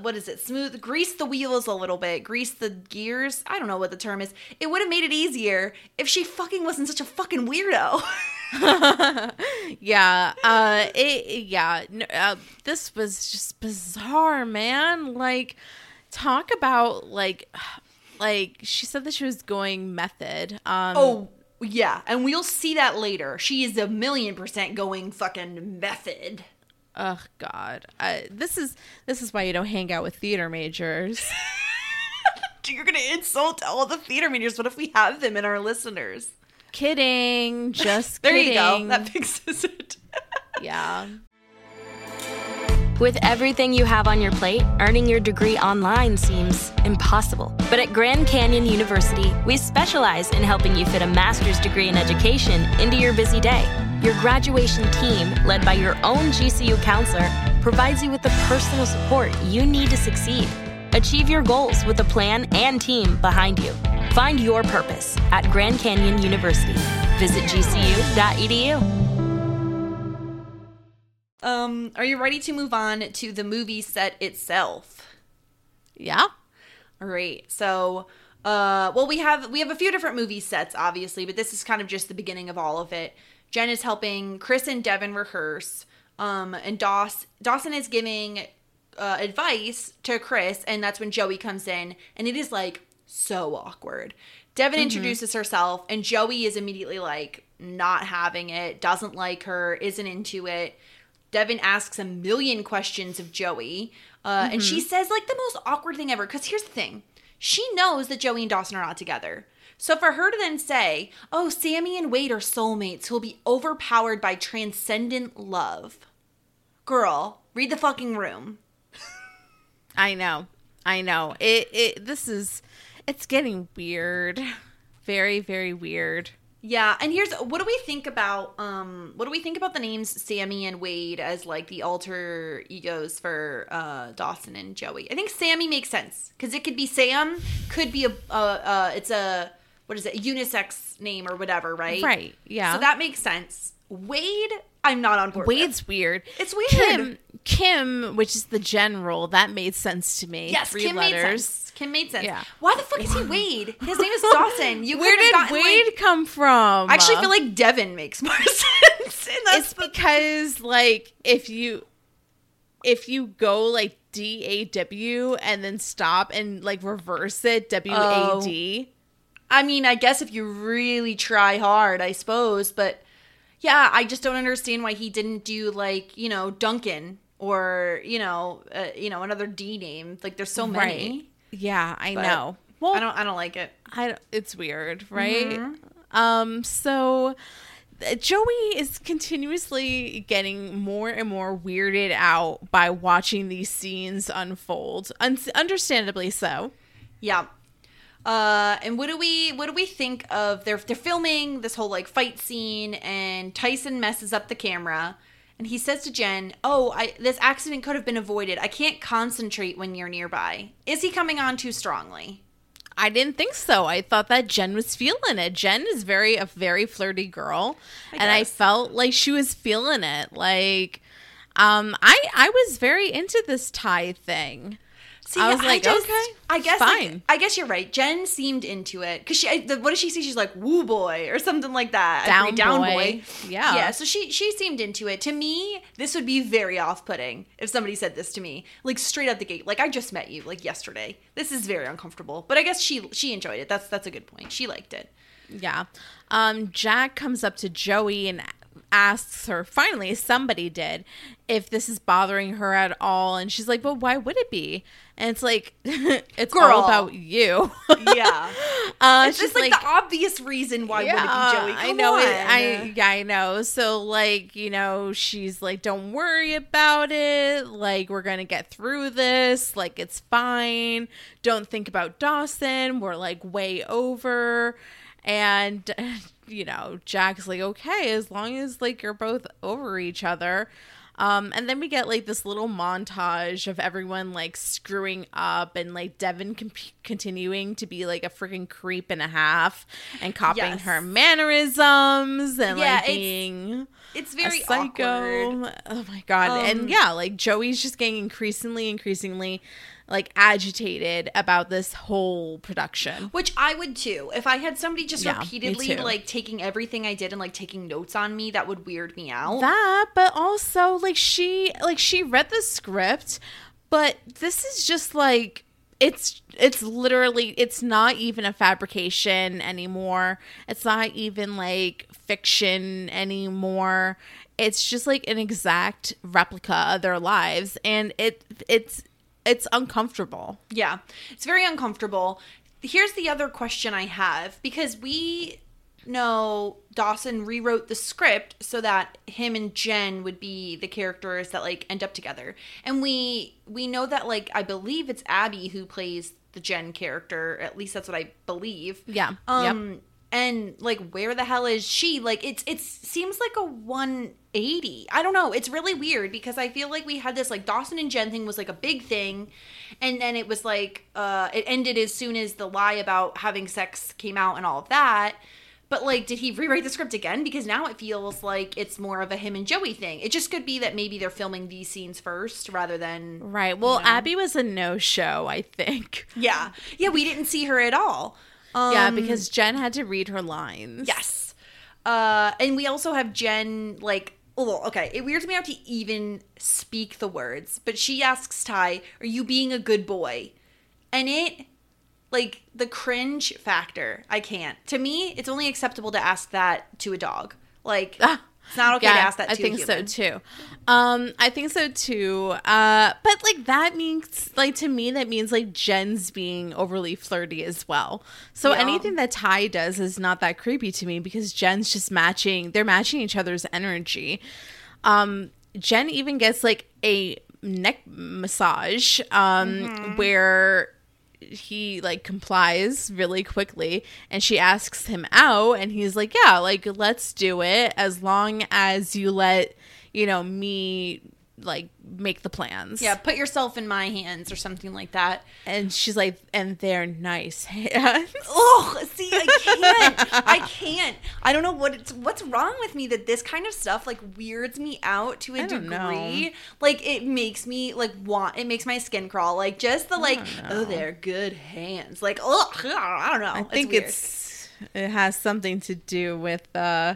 what is it? Smooth grease the wheels a little bit grease the gears. I don't know what the term is. It would have made it easier if she fucking wasn't such a fucking weirdo. Yeah uh it yeah uh, this was just bizarre man. Like talk about like like she said that she was going method um oh yeah and we'll see that later. She is a million percent going fucking method oh god. Uh, this is this is why you don't hang out with theater majors. You're gonna insult all the theater majors. What if we have them in our listeners? Kidding. Just there kidding you go. that fixes it. Yeah. With everything you have on your plate, earning your degree online seems impossible. But at Grand Canyon University, we specialize in helping you fit a master's degree in education into your busy day. Your graduation team, led by your own GCU counselor, provides you with the personal support you need to succeed. Achieve your goals with a plan and team behind you. Find your purpose at Grand Canyon University. Visit gcu.edu. um are you ready to move on to the movie set itself yeah All right. So, uh, well, we have we have a few different movie sets, obviously, but this is kind of just the beginning of all of it. Jen is helping Chris and Devin rehearse, um, and Doss Dawson is giving uh, advice to Chris, and that's when Joey comes in, and it is like so awkward. Devin introduces herself, and Joey is immediately like not having it, doesn't like her, isn't into it. Devin asks a million questions of Joey, uh, and she says like the most awkward thing ever. Because here's the thing she knows that Joey and Dawson are not together. So for her to then say, oh, Sammy and Wade are soulmates who will be overpowered by transcendent love. Girl, read the fucking room. I know. I know. It it this is it's getting weird. Very very weird. Yeah, and here's what do we think about um what do we think about the names Sammy and Wade as like the alter egos for uh Dawson and Joey? I think Sammy makes sense cuz it could be Sam, could be a uh, uh it's a what is it? Unisex name or whatever, right? Right, yeah. So that makes sense. Wade, I'm not on board. with. Wade's weird. It's weird. Kim Kim, which is the general, that made sense to me. Yes, Three Kim made sense. Kim made sense. Yeah. Why the fuck is he Wade? His name is Dawson. You Where did gotten, Wade like- come from? I actually feel like Devin makes more sense. It's because like if you if you go like D A W and then stop and like reverse it W A D. Oh. I mean, I guess if you really try hard, I suppose, but yeah, I just don't understand why he didn't do like, you know, Duncan or you know, uh, you know, another D name. Like there's so many. Yeah, I but know. Well, I don't. I don't like it. I it's weird, right? Mm-hmm. Um, so uh, Joey is continuously getting more and more weirded out by watching these scenes unfold. Un- understandably so. Yeah. Uh, and what do we what do we think of they're they're filming this whole like fight scene and Tyson messes up the camera and he says to Jen, "Oh, I this accident could have been avoided. I can't concentrate when you're nearby." Is he coming on too strongly? I didn't think so. I thought that Jen was feeling it. Jen is very a very flirty girl, and I felt like she was feeling it. Like, um, I I was very into this tie thing. See, I was like, just- okay, I guess like, fine. I guess you're right. Jen seemed into it because she. I- The, what does she say? She's like woo boy or something like that. Down forget, down boy. boy. Yeah. yeah. So she she seemed into it. To me, this would be very off putting if somebody said this to me, like straight out the gate. Like I just met you, like yesterday. This is very uncomfortable. But I guess she she enjoyed it. That's that's a good point. She liked it. Yeah. Um, Jack comes up to Joey and asks her, finally, somebody did, if this is bothering her at all. And she's like, well, why would it be? And it's like, it's Girl. all about you. Yeah. uh, it's just she's like, the obvious reason why would it be Joey? I know it. I yeah, I know. So like, you know, she's like, "Don't worry about it. Like, we're gonna get through this. Like, it's fine. Don't think about Dawson. We're like way over." And you know, Jack's like, "Okay, as long as like you're both over each other." Um, and then we get like this little montage of everyone like screwing up and like Devin continuing to be like a freaking creep and a half and copying Yes. her mannerisms and Yeah, like it's- being it's a very psycho. awkward. Oh my god! Um, and yeah, like Joey's just getting increasingly, increasingly like agitated about this whole production. Which I would too. If I had somebody just Yeah, repeatedly like taking everything I did and like taking notes on me, that would weird me out. that but also like she like she read the script but this is just like it's it's literally it's not even a fabrication anymore it's not even like fiction anymore it's just like an exact replica of their lives and it it's it's uncomfortable Yeah, it's very uncomfortable. Here's the other question I have because we know Dawson rewrote the script so that him and Jen would be the characters that like end up together. And we we know that like I believe it's Abby who plays the Jen character, at least that's what I believe. Yeah. Um and like where the hell is she? Like it's it seems like a 180. I don't know. It's really weird because I feel like we had this like Dawson and Jen thing was like a big thing and then it was like uh it ended as soon as the lie about having sex came out and all of that. But like did he rewrite the script again because now it feels like it's more of a him and Joey thing. It just could be that maybe they're filming these scenes first rather than right well you know. abby was a no-show i think Yeah. Yeah, we didn't see her at all. Um, yeah because jen had to read her lines Yes. Uh, and we also have Jen, like, oh, okay. It weirds me out to even speak the words, but she asks Ty, Are you being a good boy? And it, like, the cringe factor, I can't. To me, it's only acceptable to ask that to a dog. Like, it's not okay to ask that to I think human. so too. Um, I think so too. Uh, but like that means like to me that means like Jen's being overly flirty as well. So Yeah. anything that Ty does is not that creepy to me because Jen's just matching. They're matching each other's energy. Um, Jen even gets like a neck massage um Mm-hmm. where he like complies really quickly and she asks him out and he's like yeah like let's do it. As long as you let you know me like make the plans Yeah, put yourself in my hands or something like that. and she's like and they're nice hands Oh, see, I can't. I can't. I don't know what it's what's wrong with me that this kind of stuff like weirds me out to a don't know. degree. Like it makes me like want it makes my skin crawl. Like just the like oh they're good hands. Like oh I don't know. i think weird. it's it has something to do with uh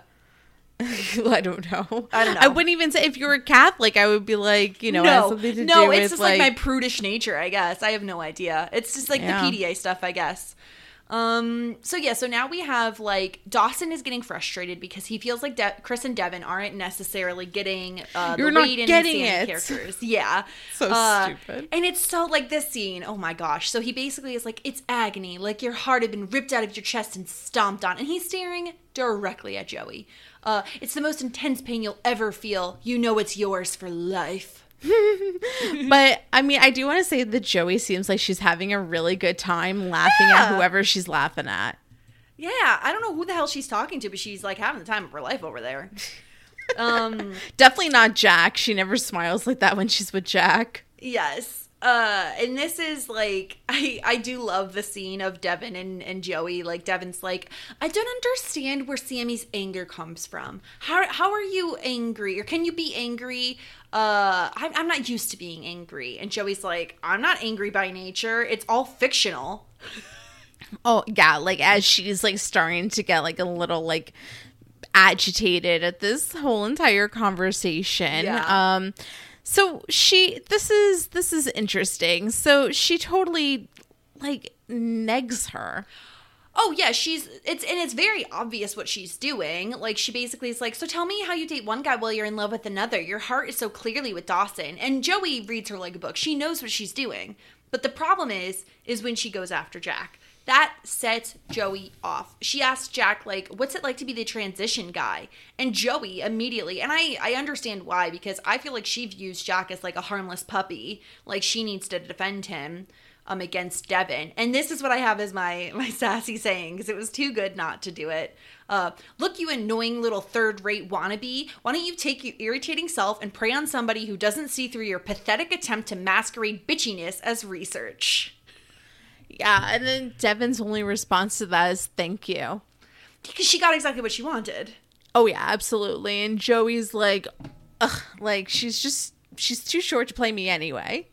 I don't know. I don't know. I wouldn't even say if you were Catholic, I would be like, you know, no, something to no, it's just like, my prudish nature, I guess. I have no idea. It's just like Yeah. the PDA stuff, I guess. Um. So yeah. So now we have like Dawson is getting frustrated because he feels like De- Chris and Devin aren't necessarily getting uh, You're not Wade getting Sammy it. characters. Yeah. So Uh, stupid. And it's so like this scene. Oh my gosh. So he basically is like, it's agony, like your heart had been ripped out of your chest and stomped on, and he's staring directly at Joey. Uh, it's the most intense pain you'll ever feel. You know it's yours for life. But I mean, I do want to say that Joey seems like she's having a really good time laughing at whoever she's laughing at. Yeah, I don't know who the hell she's talking to, but she's like having the time of her life over there. Um, Definitely not Jack. She never smiles like that when she's with Jack. yes. Uh, and this is like I I do love the scene of Devin and, and Joey. Like Devin's like, I don't understand where Sammy's anger comes from. How how are you angry? Or can you be angry? Uh, I'm, I'm not used to being angry. And Joey's like, I'm not angry by nature. It's all fictional. Oh yeah, like as she's like starting to get like a little like agitated at this whole entire conversation. Yeah. Um so she this is this is interesting. So she totally like negs her. Oh yeah, she's it's and it's very obvious what she's doing. Like she basically is like, "So tell me how you date one guy while you're in love with another. Your heart is so clearly with Dawson." And Joey reads her like a book. She knows what she's doing. But the problem is is when she goes after Jack. That sets Joey off. She asks Jack like, "What's it like to be the transition guy?" And Joey immediately, and I I understand why because I feel like she views Jack as like a harmless puppy. Like she needs to defend him um against Devin. And this is what I have as my my sassy saying because it was too good not to do it. Uh, look, you annoying little third-rate wannabe. Why don't you take your irritating self and prey on somebody who doesn't see through your pathetic attempt to masquerade bitchiness as research? Yeah, and then Devin's only response to that is thank you. Because she got exactly what she wanted. Oh yeah, absolutely. And Joey's like ugh, like she's just she's too short to play me anyway.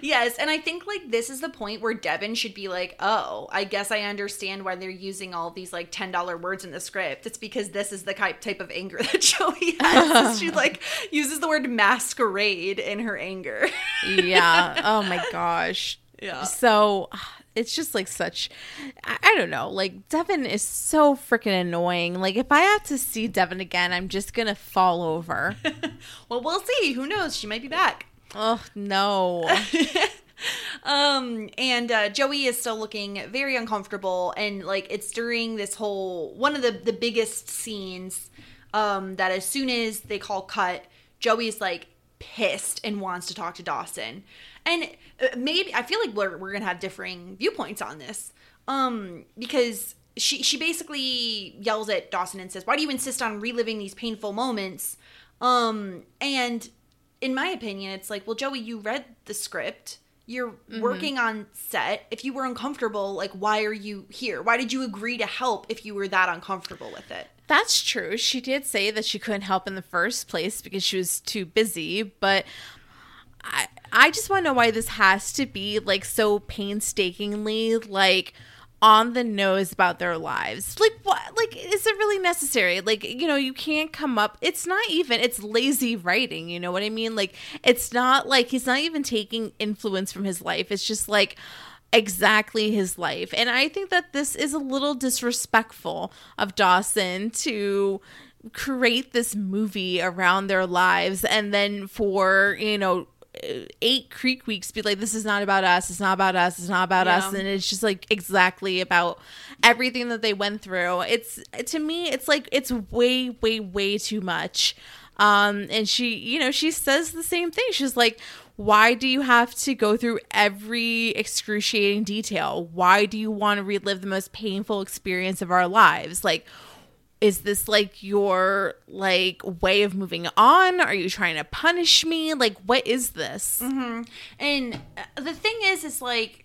Yes, and I think like this is the point where Devin should be like, "Oh, I guess I understand why they're using all these like ten dollar words in the script. It's because this is the type type of anger that Joey has. she like uses the word masquerade in her anger. yeah. Oh my gosh. Yeah. So it's just like such I, I don't know. Like Devin is so freaking annoying. Like if I have to see Devin again, I'm just gonna fall over. well, we'll see. Who knows? She might be back. oh no. Um, and uh, Joey is still looking very uncomfortable, and like it's during this whole one of the the biggest scenes. Um, that as soon as they call cut, Joey's like pissed and wants to talk to Dawson, and maybe I feel like we're we're gonna have differing viewpoints on this. Um, because she she basically yells at Dawson and says, "Why do you insist on reliving these painful moments?" Um, and in my opinion, it's like, well, Joey, you read the script. You're working on set. If you were uncomfortable, like, why are you here? Why did you agree to help if you were that uncomfortable with it? That's true. She did say that she couldn't help in the first place because she was too busy, but I just want to know why this has to be like so painstakingly like on the nose about their lives. Like what like is it really necessary? Like you know, you can't come up it's not even it's lazy writing, you know what I mean? Like it's not like he's not even taking influence from his life. It's just like exactly his life. And I think that this is a little disrespectful of Dawson to create this movie around their lives and then for, you know, eight creek weeks be like this is not about us it's not about us it's not about us. And it's just like exactly about everything that they went through. It's to me it's like it's way way way too much. Um and she you know she says the same thing. She's like why do you have to go through every excruciating detail? Why do you want to relive the most painful experience of our lives? Like is this like your like way of moving on are you trying to punish me like what is this And uh, the thing is, is like,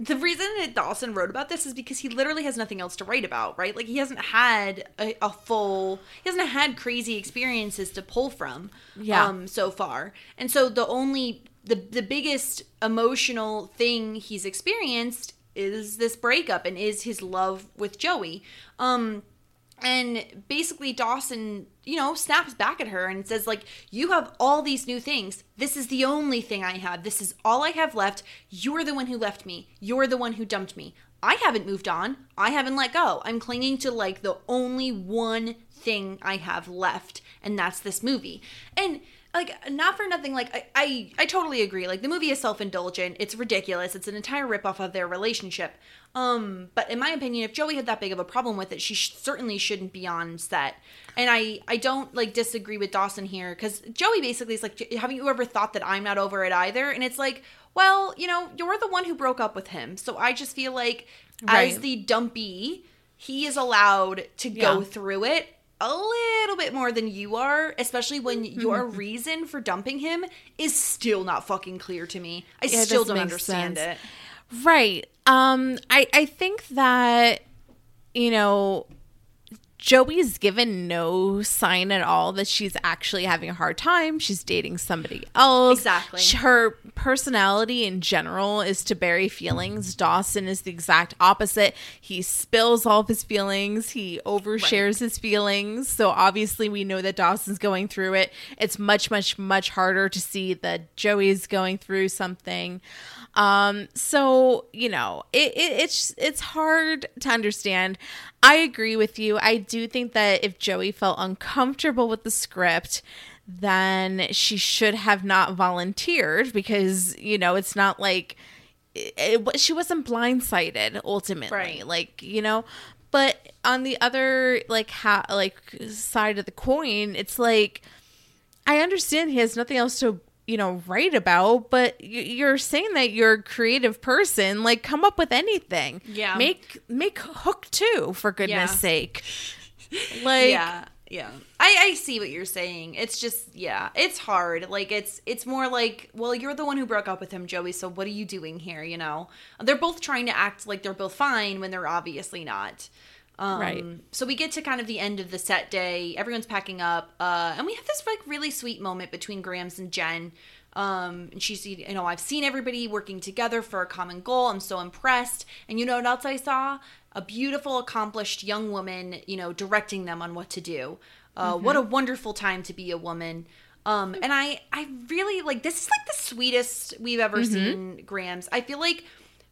the reason that Dawson wrote about this is because he literally has nothing else to write about, right? Like, he hasn't had a, a full, he hasn't had crazy experiences to pull from Yeah. um, so far. And so the only, the, the biggest emotional thing he's experienced is this breakup and is his love with Joey. Um, and basically Dawson, you know, snaps back at her and says like, "You have all these new things. This is the only thing I have. This is all I have left. You're the one who left me. You're the one who dumped me. I haven't moved on. I haven't let go. I'm clinging to like the only one thing I have left, and that's this movie. And like not for nothing like I, I i totally agree. Like the movie is self-indulgent. It's ridiculous. It's an entire ripoff of their relationship. Um but in my opinion if joey had that big of a problem with it she sh- certainly shouldn't be on set. And i i don't like disagree with dawson here because joey basically is like haven't you ever thought that i'm not over it either? And it's like well you know you're the one who broke up with him. So i just feel like as the dumpy he is allowed to go through it a little bit more than you are, especially when your Mm-hmm. reason for dumping him is still not fucking clear to me. I Yeah, still don't understand sense. it. Right. Um I I think that you know Joey's given no sign at all that she's actually having a hard time. She's dating somebody else. Exactly. Her personality in general is to bury feelings. Dawson is the exact opposite. He spills all of his feelings. He overshares his feelings. So obviously we know that Dawson's going through it. It's much, much, much harder to see that Joey's going through something. Um, so you know, it, it it's it's hard to understand. I agree with you. I do think that if Joey felt uncomfortable with the script, then she should have not volunteered because you know it's not like it, it, she wasn't blindsided ultimately. Right. Like you know, but on the other like ha- like side of the coin, it's like I understand he has nothing else to, you know, write about, but you're saying that you're a creative person. Like, come up with anything. Yeah. Make make Hook too, for goodness Yeah. sake. Like, yeah, yeah. I I see what you're saying. It's just yeah, it's hard. Like it's it's more like, well, you're the one who broke up with him, Joey. So what are you doing here? You know, they're both trying to act like they're both fine when they're obviously not. Um, Right. So we get to kind of the end of the set day. Everyone's packing up, uh, and we have this like really sweet moment between Grams and Jen. Um, and she's, you know, I've seen everybody working together for a common goal. I'm so impressed. And you know what else I saw? A beautiful, accomplished young woman, you know, directing them on what to do. Uh, What a wonderful time to be a woman. Um, and I, I really like this is like the sweetest we've ever seen Grams. I feel like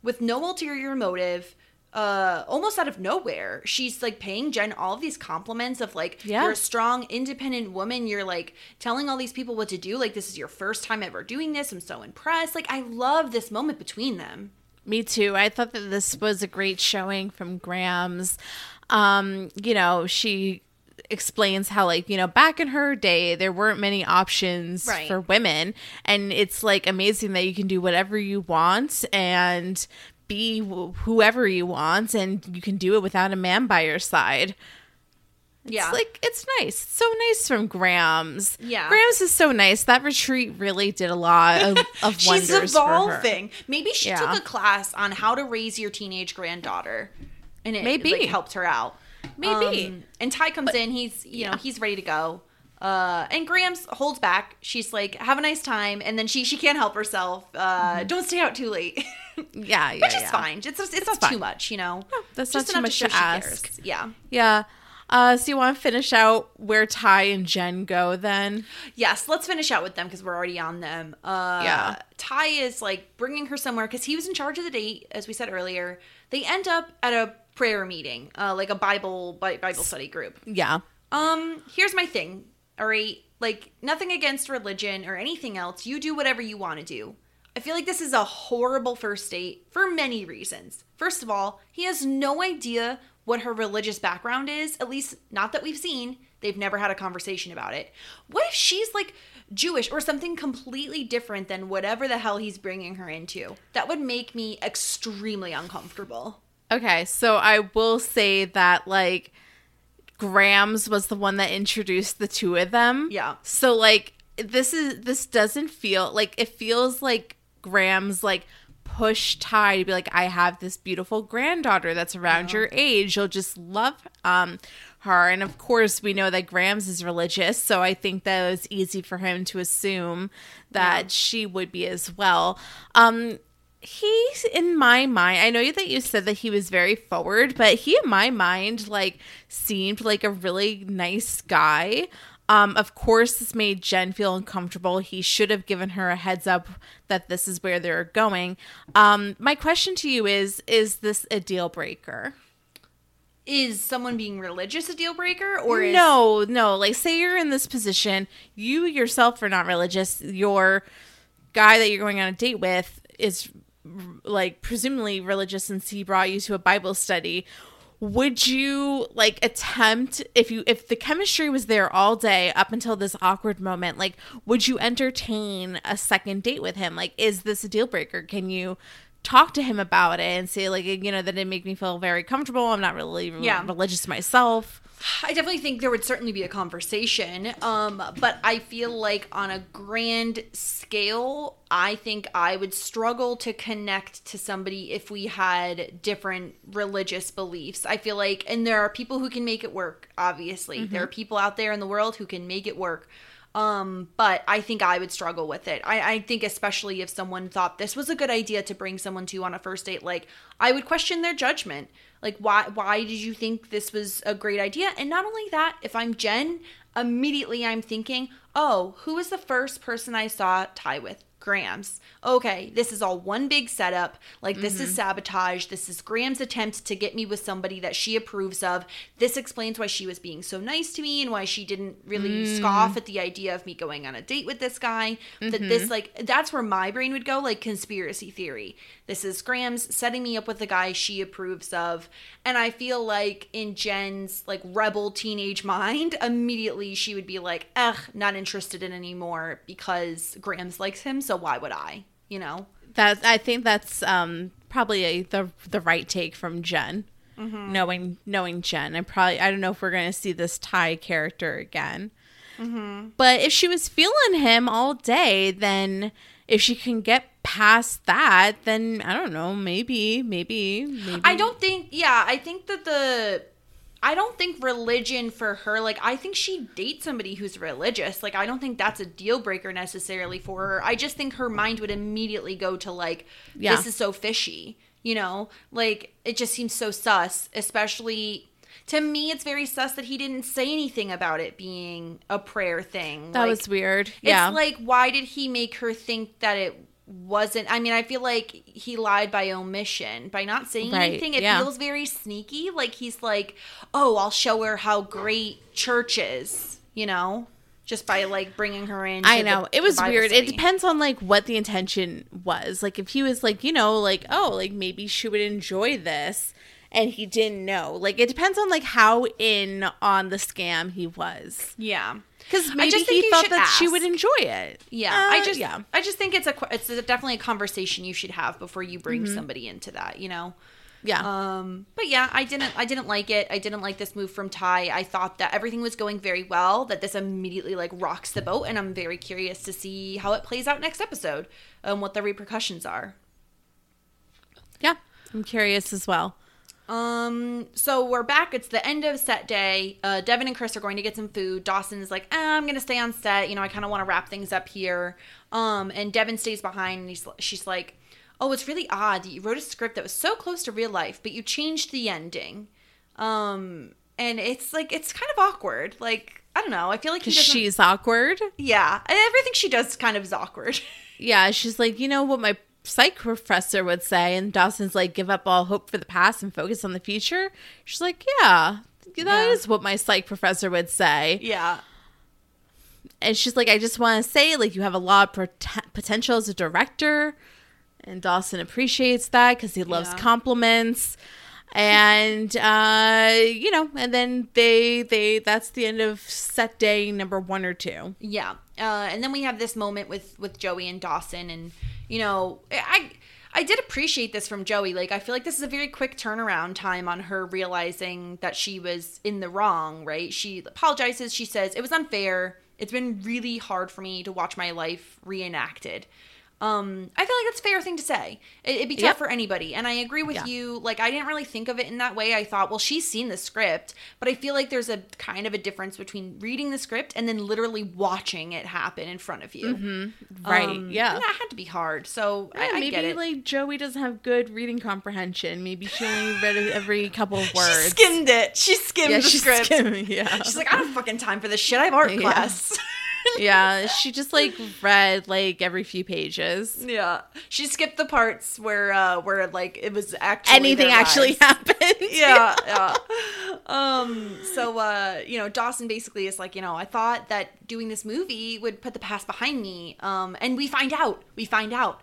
with no ulterior motive, uh, almost out of nowhere, she's like paying Jen all of these compliments of like, Yeah. you're a strong, independent woman. You're like telling all these people what to do. Like, this is your first time ever doing this. I'm so impressed. Like, I love this moment between them. Me too. I thought that this was a great showing from Grams. Um, you know, she explains how like, you know, back in her day there weren't many options Right. for women and it's like amazing that you can do whatever you want and be wh- whoever you want and you can do it without a man by your side. Yeah. It's like it's nice. So nice from Grams. Yeah. Grams is so nice. That retreat really did a lot of, of wonders She's for her. evolving. Maybe she Yeah. took a class on how to raise your teenage granddaughter, and it Maybe. like, helped her out. Maybe. Um, and Ty comes in. He's you know he's ready to go. Uh, and Grams holds back. She's like, "Have a nice time," and then she she can't help herself. Uh, Don't stay out too late, Yeah, yeah, which is yeah. fine. It's it's, not fine. too much, you know. that's Just not too much show to ask. Yeah. Yeah. Uh, so you want to finish out where Ty and Jen go then? Yes, let's finish out with them because we're already on them. Uh, Yeah. Ty is like bringing her somewhere because he was in charge of the date, as we said earlier. They end up at a prayer meeting, uh, like a Bible Bible study group. Yeah. Um, here's my thing. All right, like nothing against religion or anything else. You do whatever you want to do. I feel like this is a horrible first date for many reasons. First of all, he has no idea what her religious background is, at least not that we've seen. They've never had a conversation about it. What if she's like Jewish or something completely different than whatever the hell he's bringing her into? That would make me extremely uncomfortable. Okay, so I will say that like Grams was the one that introduced the two of them. Yeah. So like this is this doesn't feel like it feels like Grams like push Ty to be like I have this beautiful granddaughter that's around your age. You'll just love um her and of course we know that Grams is religious, so I think that it was easy for him to assume that she would be as well. Um he's in my mind i know that you said that he was very forward but he in my mind like seemed like a really nice guy Um, of course, this made Jen feel uncomfortable. He should have given her a heads up that this is where they're going. Um, my question to you is: Is this a deal breaker? Is someone being religious a deal breaker, or is no, no. Like, say you're in this position, you yourself are not religious. Your guy that you're going on a date with is like presumably religious since he brought you to a Bible study. Would you like attempt if you if the chemistry was there all day up until this awkward moment? Like, would you entertain a second date with him? Like, is this a deal breaker? Can you talk to him about it and say like you know that it make me feel very comfortable i'm not really Yeah. religious myself I definitely think there would certainly be a conversation. Um, but I feel like on a grand scale, I think I would struggle to connect to somebody if we had different religious beliefs. I feel like, and there are people who can make it work, obviously. There are people out there in the world who can make it work. Um, but I think I would struggle with it. I, I think especially if someone thought this was a good idea to bring someone to on a first date, like I would question their judgment. Like why why did you think this was a great idea? And not only that, if I'm Jen, immediately I'm thinking, oh, who was the first person I saw Ty with? Grams. Okay, this is all one big setup. Like, this is mm-hmm. sabotage. This is Graham's attempt to get me with somebody that she approves of. This explains why she was being so nice to me and why she didn't really mm. scoff at the idea of me going on a date with this guy. That this, mm-hmm. like, that's where my brain would go, like, conspiracy theory. This is Graham's setting me up with the guy she approves of. And I feel like in Jen's, like, rebel teenage mind, immediately she would be like, ugh, not interested in anymore because Grams likes him, so why would I? You know? that i think that's um probably a, the the right take from jen Mm-hmm. knowing knowing jen i probably i don't know if we're gonna see this ty character again Mm-hmm. but if she was feeling him all day then if she can get past that then i don't know maybe maybe maybe I don't think, yeah, I think that the. I don't think religion for her, like, I think she dates somebody who's religious. Like, I don't think that's a deal breaker necessarily for her. I just think her mind would immediately go to, like, Yeah. this is so fishy, you know? Like, it just seems so sus, especially. To me, it's very sus that he didn't say anything about it being a prayer thing. that Like, was weird yeah It's like, why did he make her think that it wasn't? I mean, I feel like he lied by omission by not saying Right, anything. It yeah. feels very sneaky. Like he's like, oh, I'll show her how great church is, you know, just by like bringing her in. I know the- it was weird. It depends on like what the intention was. Like if he was like, you know, like oh, like maybe she would enjoy this, and he didn't know. Like it depends on like how in on the scam he was. Yeah. Because maybe just he thought that she would enjoy it. Yeah, Uh, I just, yeah. I just think it's a, it's a, definitely a conversation you should have before you bring somebody into that, you know. Yeah. Um, but yeah, I didn't I didn't like it. I didn't like this move from Ty. I thought that everything was going very well, that this immediately like rocks the boat, and I'm very curious to see how it plays out next episode and what the repercussions are. yeah. I'm curious as well. Um, so we're back. It's the end of set day. Uh, Devin and Chris are going to get some food. Dawson is like, ah, I'm gonna stay on set. You know, I kind of want to wrap things up here. Um, and Devin stays behind, and he's she's like, Oh, it's really odd that you wrote a script that was so close to real life, but you changed the ending. Um, and it's like it's kind of awkward. Like I don't know. I feel like he she's awkward. yeah, everything she does kind of is awkward. Yeah, she's like, you know what my psych professor would say, and Dawson's like, give up all hope for the past and focus on the future. She's like, yeah, that is Yeah. what my psych professor would say. yeah. And she's like, I just want to say, like, you have a lot of pot- potential as a director. And Dawson appreciates that because he loves Yeah. compliments. And uh, you know, and then they they that's the end of set day number one or two. Yeah. Uh, and then we have this moment with with Joey and Dawson, and you know, I I did appreciate this from Joey. Like, I feel like this is a very quick turnaround time on her realizing that she was in the wrong. Right? She apologizes. She says it was unfair. It's been really hard for me to watch my life reenacted. Um, I feel like that's a fair thing to say. It, it'd be tough Yep. for anybody, and I agree with Yeah. you. Like, I didn't really think of it in that way. I thought, well, she's seen the script, but I feel like there's a kind of a difference between reading the script and then literally watching it happen in front of you. Right. Um, yeah. and that had to be hard. So Yeah, I, I maybe get it. like Joey doesn't have good reading comprehension. Maybe she only read every couple of words. She skimmed it. She skimmed yeah, the script. skimming, yeah. She's like, I don't have fucking time for this shit. I have art class. yeah, she just like read like every few pages. yeah, she skipped the parts where uh where like it was actually Anything actually happened. yeah, yeah. Um, so uh, you know, Dawson basically is like, you know, I thought that doing this movie would put the past behind me. Um, and we find out. We find out.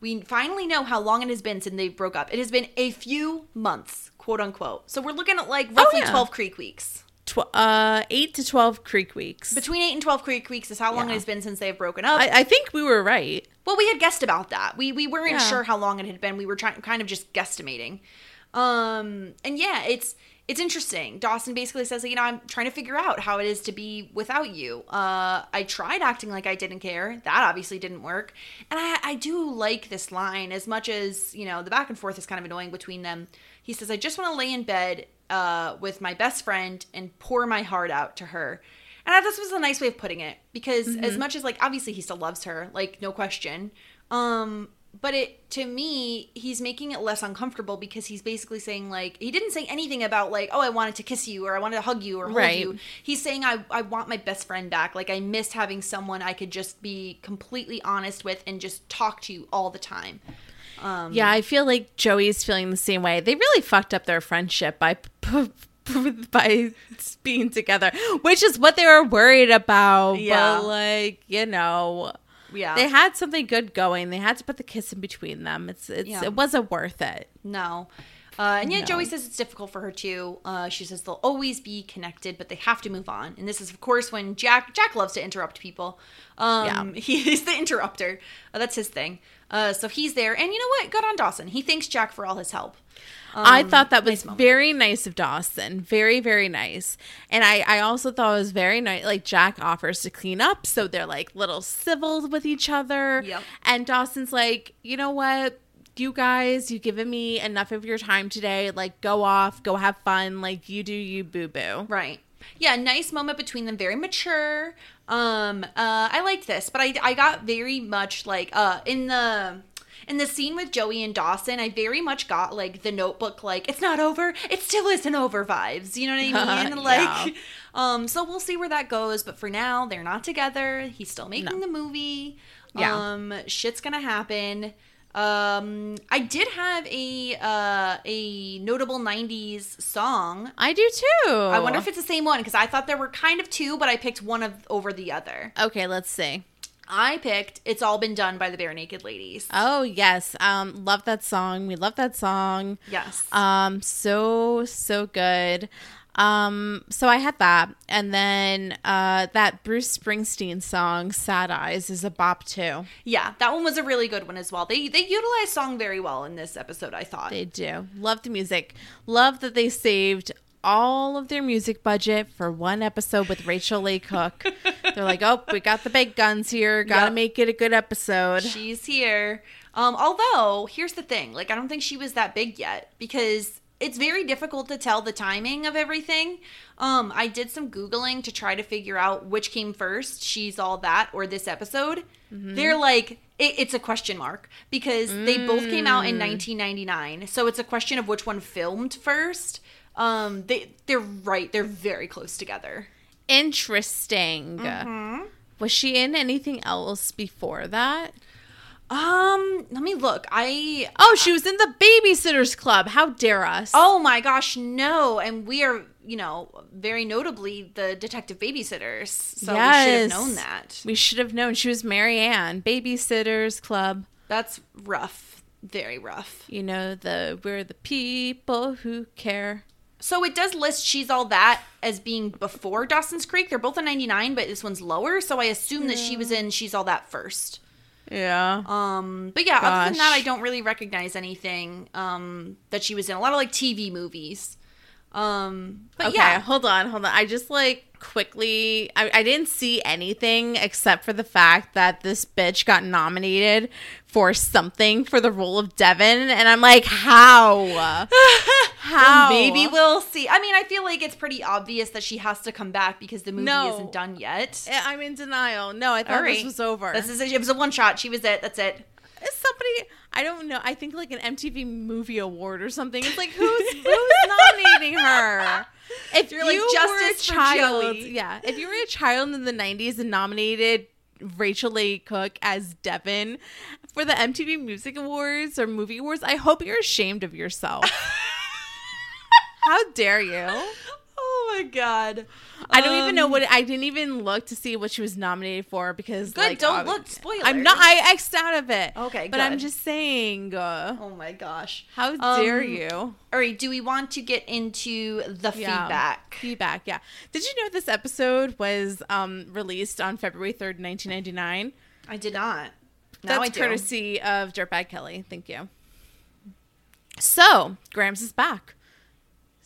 We finally know how long it has been since they broke up. It has been a few months, quote unquote. So we're looking at like roughly Oh, yeah. twelve Creek weeks. Tw- uh, eight to twelve Creek weeks. Between eight and twelve Creek weeks is how long Yeah. it has been since they've broken up. I, I think we were right. Well, we had guessed about that. We we weren't Yeah. sure how long it had been. We were trying kind of just guesstimating. Um and yeah, it's it's interesting. Dawson basically says, you know, I'm trying to figure out how it is to be without you. Uh I tried acting like I didn't care. That obviously didn't work. And I I do like this line as much as, you know, the back and forth is kind of annoying between them. He says, I just want to lay in bed uh with my best friend and pour my heart out to her. And I thought this was a nice way of putting it because as much as like obviously he still loves her, like no question. Um but it to me he's making it less uncomfortable because he's basically saying like he didn't say anything about like oh I wanted to kiss you or I wanted to hug you or hold Right. you. He's saying I I want my best friend back. Like I miss having someone I could just be completely honest with and just talk to you all the time. Um, yeah, I feel like Joey's feeling the same way. They really fucked up their friendship by by being together, which is what they were worried about. Yeah. But like, you know, Yeah. they had something good going. They had to put the kiss in between them. It's it's Yeah. it wasn't worth it. No. Uh, and yet No. Joey says it's difficult for her too. Uh, she says they'll always be connected, but they have to move on. And this is, of course, when Jack Jack loves to interrupt people. Um, Yeah. He's the interrupter. Uh, that's his thing. Uh, so he's there, and you know what? Good on Dawson. He thanks Jack for all his help. I Um, thought that was moment. very nice of Dawson. Very, very nice. And I, I also thought it was very nice. Like Jack offers to clean up, so they're like little civil with each other. Yep. And Dawson's like, you know what? You guys, you've given me enough of your time today. Like, go off, go have fun. Like, you do you, boo boo. Right. Yeah, nice moment between them, very mature. Um, uh, I liked this, but I, I got very much like uh in the in the scene with Joey and Dawson, I very much got like the notebook, like, it's not over, it still isn't over vibes. You know what I mean? Yeah. like um, so we'll see where that goes, but for now, they're not together. He's still making No. the movie. Yeah. Um, shit's gonna happen. Um, I did have a uh a notable '90s song I do too. I wonder if it's the same one because I thought there were kind of two, but I picked one of over the other. Okay, let's see. I picked "It's All Been Done" by the Barenaked Ladies. Oh yes, um, love that song. We love that song. yes. Um, so so good. Um, so I had that, and then uh, that Bruce Springsteen song "Sad Eyes" is a bop too. yeah, that one was a really good one as well. They they utilize song very well in this episode. I thought. They do love the music. Love that they saved all of their music budget for one episode with Rachel Leigh Cook. They're like, oh, we got the big guns here. Got to Yep. make it a good episode. She's here. Um, although here's the thing, like I don't think she was that big yet because it's very difficult to tell the timing of everything. Um, I did some googling to try to figure out which came first, she's all that or this episode. They're like it, it's a question mark because they both came out in 1999, so it's a question of which one filmed first. Um, they they're right, they're very close together. Interesting. Mm-hmm. Was she in anything else before that? Um, let me look. I Oh, she was in the Babysitters Club. How dare us? Oh my gosh, no. And we are, you know, very notably the detective babysitters. So we should have known that. We should have known. She was Mary Anne, Babysitters Club. That's rough. Very rough. You know, the we're the people who care. So it does list She's All That as being before Dawson's Creek. They're both in 99, but this one's lower. So I assume that she was in She's All That first. Yeah. Um, but yeah, other than that, I don't really recognize anything um, that she was in. A lot of like TV movies. Um, but okay, yeah, hold on, hold on. I just like quickly I, I didn't see anything except for the fact that this bitch got nominated for something for the role of Devin and I'm like, how? how? maybe we'll see. I mean, I feel like it's pretty obvious that she has to come back because the movie No. isn't done yet. Eh, I'm in denial. No, I thought right. this was over. This is a, it was a one shot. She was it. That's it. Is somebody I don't know. I think like an MTV movie award or something. It's like who's who's nominating her? If You're like, you "Justice were a child, Joey." yeah. If you were a child in the '90s and nominated Rachel Leigh Cook as Devin for the MTV Music Awards or Movie Awards, I hope you're ashamed of yourself. How dare you? Oh my god. I don't even know Um, what I didn't even look to see what she was nominated for because Good, like, don't look. Spoilers. I'm not. I X'd out of it. Okay, but I'm just saying. Uh, Oh my gosh. how Um, dare you? All right. Do we want to get into the Yeah. feedback? Feedback. Yeah. Did you know this episode was um, released on February third, 1999? I did not. Now That's I do. courtesy of Dirtbag Kelly. Thank you. So Grams is back.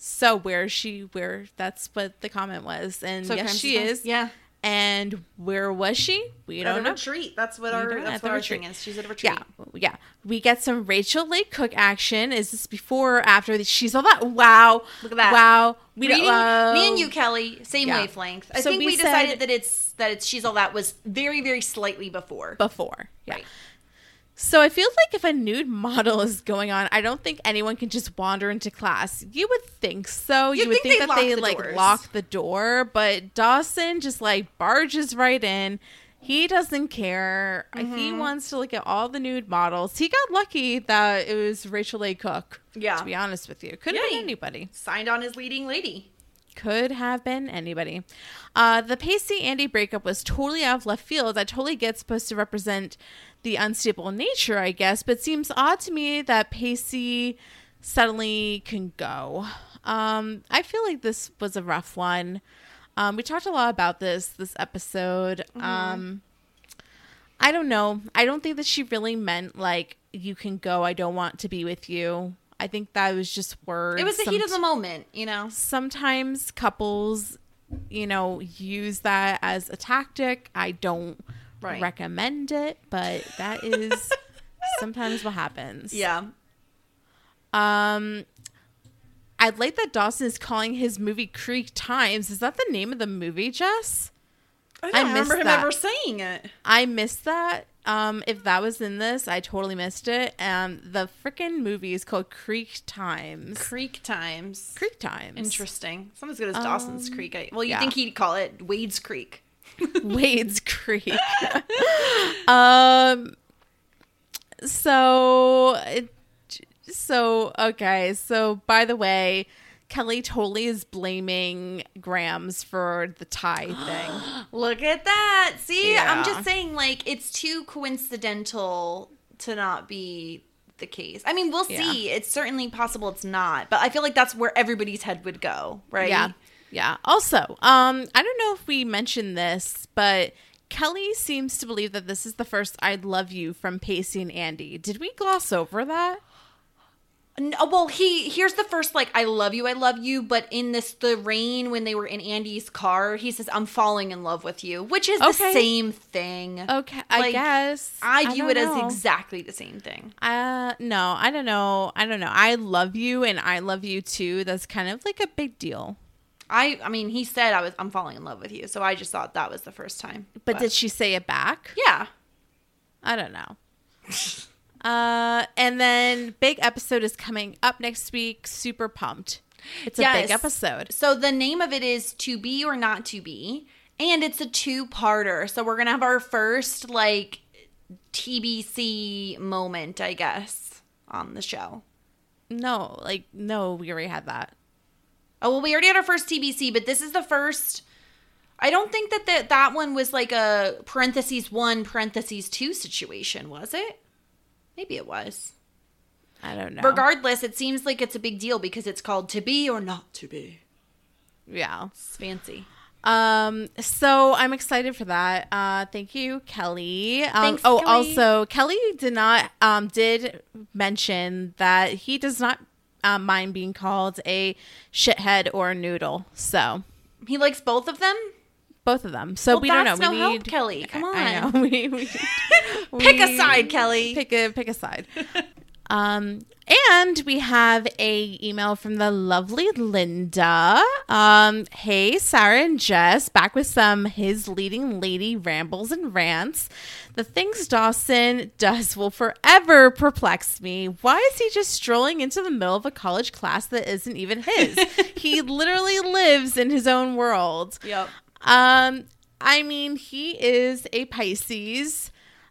So where is she? Where? That's what the comment was, and So yes, she is. Yeah. And where was she? We At don't know. retreat. That's what We our that's what our retreat. thing is. She's at a retreat. Yeah, yeah. We get some Rachel Leigh Cook action. Is this before or after? the- She's all that. Wow, Look at that. Wow. We Reading, don't. me and you, Kelly, same Yeah. wavelength. I So think we we, said- decided that it's that it's she's all that was very very slightly before. before. Yeah. Right. So I feel like if a nude model is going on, I don't think anyone can just wander into class. You would think so. You'd you would think think, that they the like doors. lock the door, but Dawson just like barges right in. He doesn't care. Mm-hmm. He wants to look at all the nude models. He got lucky that it was Rachel Leigh Cook. Yeah. To be honest with you, could Yeah, have he- been anybody. Signed on as leading lady. Could have been anybody. Uh, the Pacey Andie breakup was totally out of left field. I totally get supposed to represent the unstable nature, I guess, but seems odd to me that Pacey suddenly can go. Um, I feel like this was a rough one. Um, we talked a lot about this this episode. Um, I don't know. I don't think that she really meant like you can go. I don't want to be with you. I think that was just words. It was the heat of the moment, you know. sometimes couples you know use that as a tactic i don't Right. recommend it but that is sometimes what happens Yeah. um i like that dawson is calling his movie creek times is that the name of the movie jess I, I don't remember him that. ever saying it. i missed that um if that was in this i totally missed it um the freaking movie is called creek times Creek times. creek times Interesting. It's not as good as Dawson's Creek. I, well, you yeah. think he'd call it Wade's Creek. Wade's Creek. um. So, it, so okay. So, by the way, Kelly totally is blaming Grams for the Ty thing. Look at that. See, I'm just saying, like, it's too coincidental to not be the case. I mean, we'll Yeah. see. It's certainly possible it's not, but I feel like that's where everybody's head would go, right? Yeah, yeah. Also, um, I don't know if we mentioned this, but Kelly seems to believe that this is the first I'd love you" from Pacey and Andie. Did we gloss over that? No, well, he here's the first like I love you, I love you, but in this the rain when they were in Andie's car, he says I'm falling in love with you, which is the same thing. Okay, I guess I view don't it know. as exactly the same thing. Uh no, I don't know. I don't know. I love you and I love you too. That's kind of like a big deal. I I mean, he said I was I'm falling in love with you, so I just thought that was the first time. But did she say it back? yeah, I don't know. uh and then big episode is coming up next week. Super pumped. It's a big episode. So the name of it is To Be or Not to Be, and it's a two-parter. So we're gonna have our first like TBC moment, I guess, on the show. No, like no, we already had that. Oh well, we already had our first TBC, but this is the first. I don't think that that that one was like a parentheses one parentheses two situation, was it? Maybe it was. I don't know. Regardless, it seems like it's a big deal because it's called to be or not to be. yeah. It's fancy. Um, so I'm excited for that. Uh, thank you, Kelly. Um, Thanks, oh, Kelly. also, Kelly did not um did mention that he does not uh, mind being called a shithead or a noodle. So He likes both of them. Both of them. So Well, we don't know. We no help, need Kelly. Come I- I on. know. We, we, Pick a side, Kelly. Pick a pick a side. um, and we have a email from the lovely Linda. Um, hey Sarah and Jess, back with some his leading lady rambles and rants. The things Dawson does will forever perplex me. Why is he just strolling into the middle of a college class that isn't even his? he literally lives in his own world. Yep. Um, I mean, he is a Pisces,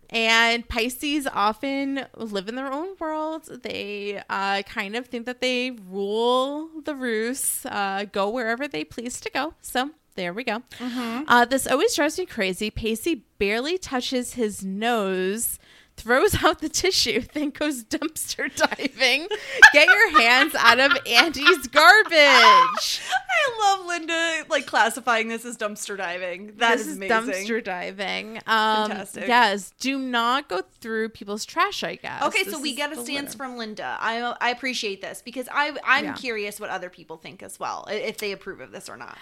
and Pisces often live in their own world. They uh, kind of think that they rule the roost, uh, go wherever they please to go. So there we go. Uh, this always drives me crazy. Pacey barely touches his nose. Throws out the tissue, then goes dumpster diving. Get your hands out of Andie's garbage. I love Linda like classifying this as dumpster diving. That this is is amazing. dumpster diving. Um, Fantastic. Yes, do not go through people's trash. I guess. Okay, This so we get a stance from Linda. I I appreciate this because I I'm Yeah. curious what other people think as well, if they approve of this or not.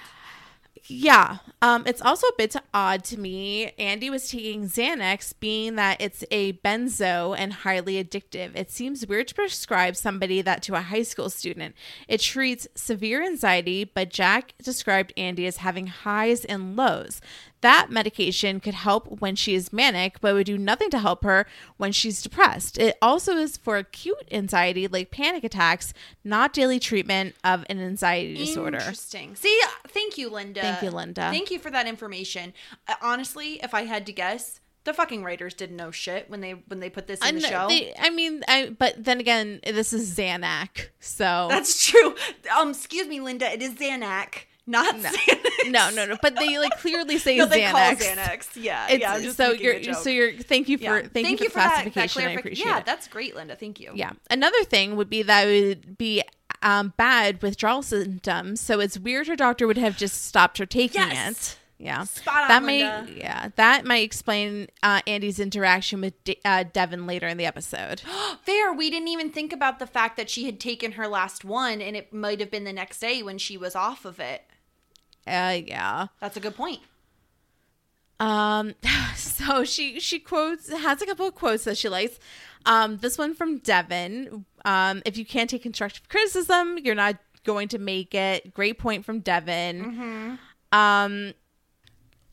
Yeah, um, it's also a bit odd to me. Andie was taking Xanax, being that it's a benzo and highly addictive. It seems weird to prescribe somebody that to a high school student. It treats severe anxiety, but Jack described Andie as having highs and lows. That medication could help when she is manic, but would do nothing to help her when she's depressed. It also is for acute anxiety, like panic attacks, not daily treatment of an anxiety disorder. Interesting. See, thank you, Linda. Thank you, Linda. Thank you for that information. Honestly, if I had to guess, the fucking writers didn't know shit when they when they put this in the show. they- I mean, I, but then again, this is Xanax, so That's true. Um, excuse me, Linda. It is Xanax, not no. Xanax. no, no, no. But they like clearly say No, they Xanax. call Xanax. Yeah, It's, yeah. I'm just so you're so you're. Thank you for Yeah. thank, you for, the that- that classification. I appreciate yeah, it. that's great, Linda. Thank you. Yeah. Another thing would be that it would be um, bad withdrawal symptoms. So it's weird her doctor would have just stopped her taking Yes. it. Yeah. Spot on, that Linda. may yeah that might explain uh, Andie's interaction with De- uh, Devin later in the episode. Fair. We didn't even think about the fact that she had taken her last one, and it might have been the next day when she was off of it. Uh, yeah. That's a good point. Um, so she she quotes has a couple of quotes that she likes. Um, this one from Devin. Um, if you can't take constructive criticism, you're not going to make it. Great point from Devin. Um,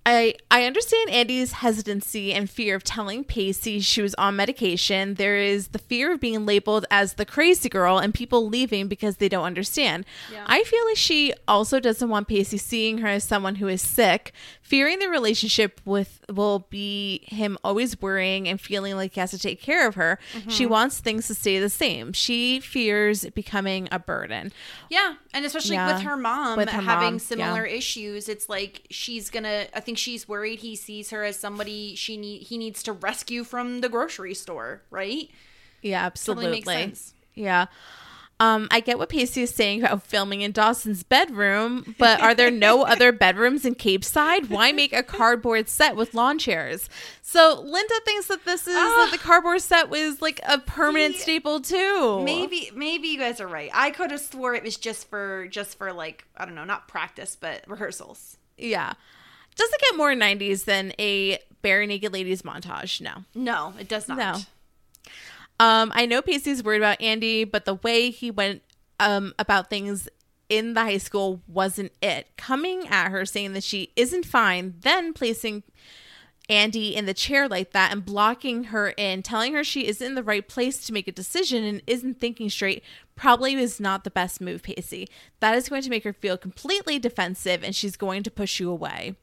I I understand Andie's hesitancy and fear of telling Pacey she was on medication. There is the fear of being labeled as the crazy girl and people leaving because they don't understand. I feel like she also doesn't want Pacey seeing her as someone who is sick, fearing the relationship with will be him always worrying and feeling like he has to take care of her. She mm-hmm. wants things to stay the same. She fears becoming a burden. Yeah, and especially Yeah, with her mom with her having mom, similar yeah. issues, it's like she's gonna. I think she's worried he sees her as somebody she need he needs to rescue from the grocery store, right? Yeah, Totally absolutely. makes sense. Yeah. Um, I get what Pacey is saying about filming in Dawson's bedroom, but are there no other bedrooms in Capeside? Why make a cardboard set with lawn chairs? So Linda thinks that this is that the cardboard set was like a permanent See, staple too. Maybe maybe you guys are right. I could have swore it was just for just for like I don't know, not practice but rehearsals. Yeah. Does it get more 90s than a barenaked ladies montage? No. No, it does not. No. Um, I know Pacey's worried about Andie, but the way he went um, about things in the high school wasn't it. Coming at her saying that she isn't fine, then placing Andie in the chair like that and blocking her in, telling her she isn't in the right place to make a decision and isn't thinking straight, probably was not the best move, Pacey. That is going to make her feel completely defensive and she's going to push you away.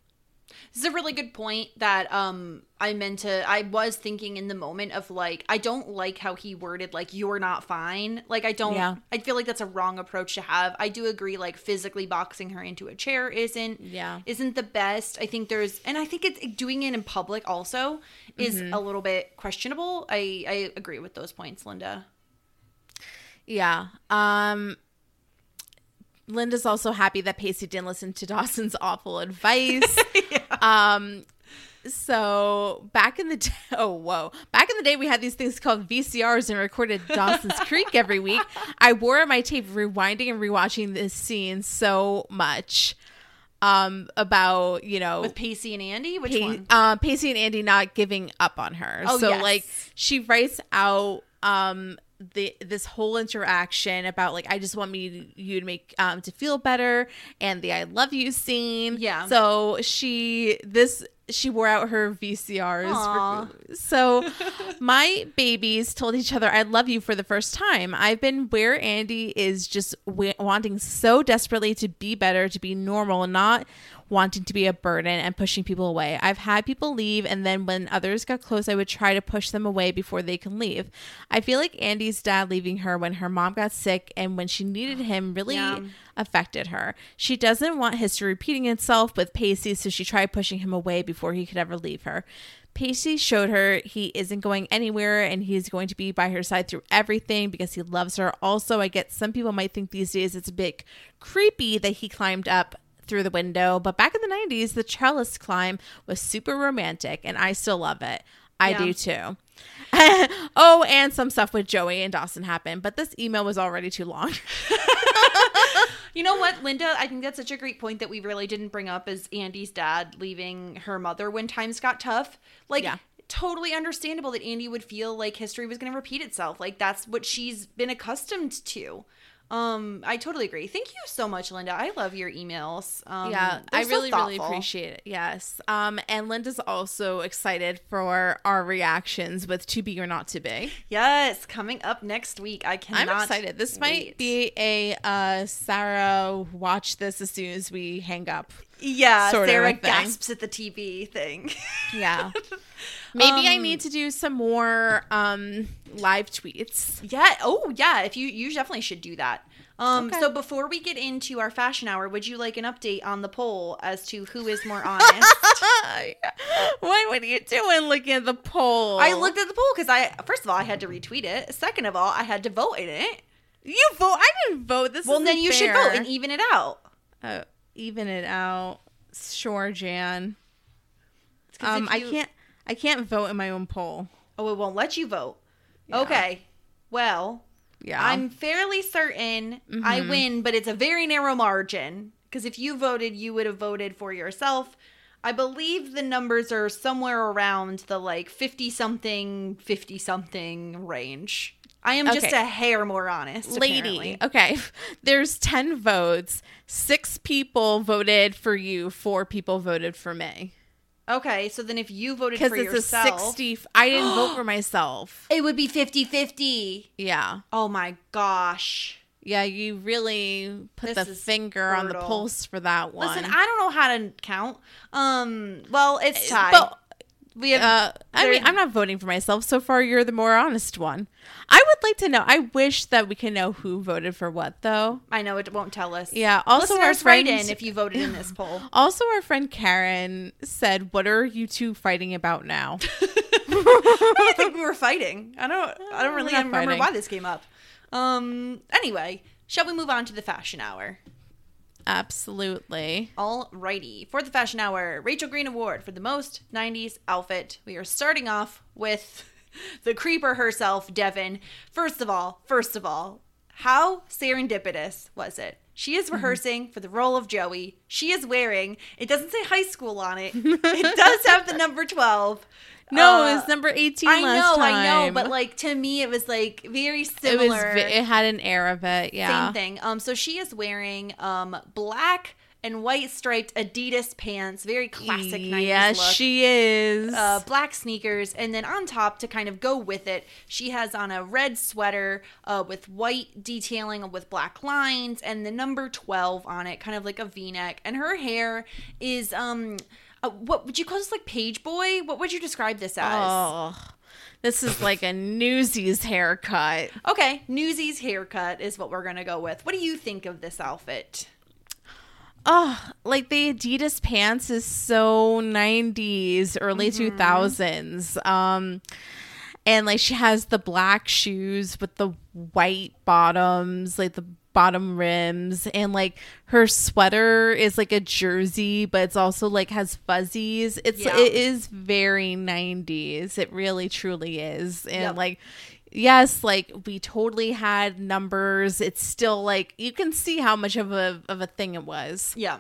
This is a really good point that um I meant to I was thinking in the moment of like I don't like how he worded like you're not fine. Like I don't Yeah. I feel like that's a wrong approach to have. I do agree like physically boxing her into a chair isn't Yeah. isn't the best. I think there's and I think it's doing it in public also is Mm-hmm. a little bit questionable. I I agree with those points, Linda. Yeah. Um Linda's also happy that Pacey didn't listen to Dawson's awful advice. yeah. Um so back in the day, oh whoa, back in the day we had these things called VCRs and recorded Dawson's Creek every week. I wore my tape rewinding and rewatching this scene so much. Um, about you know With Pacey and Andie? Which Pa- one? uh, Pacey and Andie not giving up on her. Oh, so yes. like she writes out um the this whole interaction about like I just want me you to make um to feel better and the I love you scene. Yeah. So she this she wore out her VCRs. For, so my babies told each other I love you for the first time. I've been where Andie is just w- wanting so desperately to be better, to be normal, not wanting to be a burden and pushing people away. I've had people leave, and then when others got close, I would try to push them away before they can leave. I feel like Andie's dad leaving her when her mom got sick and when she needed him really Yeah. affected her. She doesn't want history repeating itself with Pacey, so she tried pushing him away before he could ever leave her. Pacey showed her he isn't going anywhere and he's going to be by her side through everything because he loves her. Also, I get some people might think these days it's a bit creepy that he climbed up through the window, but back in the 90s, the trellis climb was super romantic and I still love it. I Yeah. do too. oh, and some stuff with Joey and Dawson happened, but this email was already too long. You know what, Linda? I think that's such a great point that we really didn't bring up is Andie's dad leaving her mother when times got tough. Like, Yeah. totally understandable that Andie would feel like history was going to repeat itself. Like, that's what she's been accustomed to. Um, I totally agree. Thank you so much, Linda. I love your emails. Um, yeah, I so really, really appreciate it. Yes. Um, and Linda's also excited for our reactions with To Be or Not to Be. Yes, coming up next week. I cannot. I'm excited. This might be a uh, Sarah watch this as soon as we hang up. Yeah. sort Sarah thing. gasps at the TV thing. Yeah. Maybe I Um, need to do some more um, live tweets. Yeah. Oh, yeah. If you you definitely should do that. Um. Okay. So before we get into our fashion hour, would you like an update on the poll as to who is more honest? what, what are you doing looking at the poll? I looked at the poll because I first of all I had to retweet it. Second of all, I had to vote in it. You vote. I didn't vote. This Well, then you should vote and even it out. Oh, even it out. Sure, Jan. Um, if I can't. I can't vote in my own poll. Oh, it won't let you vote. Okay. Well, Yeah, I'm fairly certain I Mm-hmm. win, but it's a very narrow margin. Because if you voted, you would have voted for yourself. I believe the numbers are somewhere around the like 50 something, 50 something range. I am just a hair more honest. lady. apparently. Okay, there's ten votes. Six people voted for you. Four people voted for me. Okay, so then if you voted Because for it's yourself, a sixty. I didn't vote for myself. it would be 50 50. Yeah, Oh my gosh. yeah. You really put This the finger on the pulse for that one. Listen, I don't know how to count. Um, well, it's tied. But we have. Uh, I mean, I'm not voting for myself. So far, you're the more honest one. I would like to know. I wish that we can know who voted for what, though. I know it won't tell us. Yeah. Also, our Listeners, write friend, in if you voted in this poll. also our friend Karen said, "What are you two fighting about now?" I don't think we were fighting. I don't. I don't really remember fighting. why this came up. Um. Anyway, shall we move on to the fashion hour? Absolutely. Alrighty. For the fashion hour, Rachel Green Award for the most 90s outfit. We are starting off with the creeper herself, Devin. First of all, first of all, how serendipitous was it? She is mm-hmm. rehearsing for the role of Joey. She is wearing, it doesn't say high school on it. it does have the number 12. No, Uh, it was number 18 I last know, time. I know, but like to me, it was like very it similar. was it had an air of it. Yeah. Same thing. Um, so she is wearing um black and white striped Adidas pants, very classic 90s Yes, look. she is. uh, black sneakers, and then on top to kind of go with it, she has on a red sweater uh, with white detailing with black lines and the number 12 on it, kind of like a v-neck. And her hair is, um, uh, what would you call this, like page boy? What would you describe this as? oh, this is like a Newsies haircut. Okay, Newsies haircut is what we're going to go with. What do you think of this outfit? Oh, like the Adidas pants is so 90s, early Mm-hmm. 2000s. Um and like she has the black shoes with the white bottoms, like the bottom rims and like her sweater is like a jersey but it's also like has fuzzies it's Yeah. it is very 90s it really truly is and Yep. like yes like we totally had numbers it's still like you can see how much of a of a thing it was Yeah,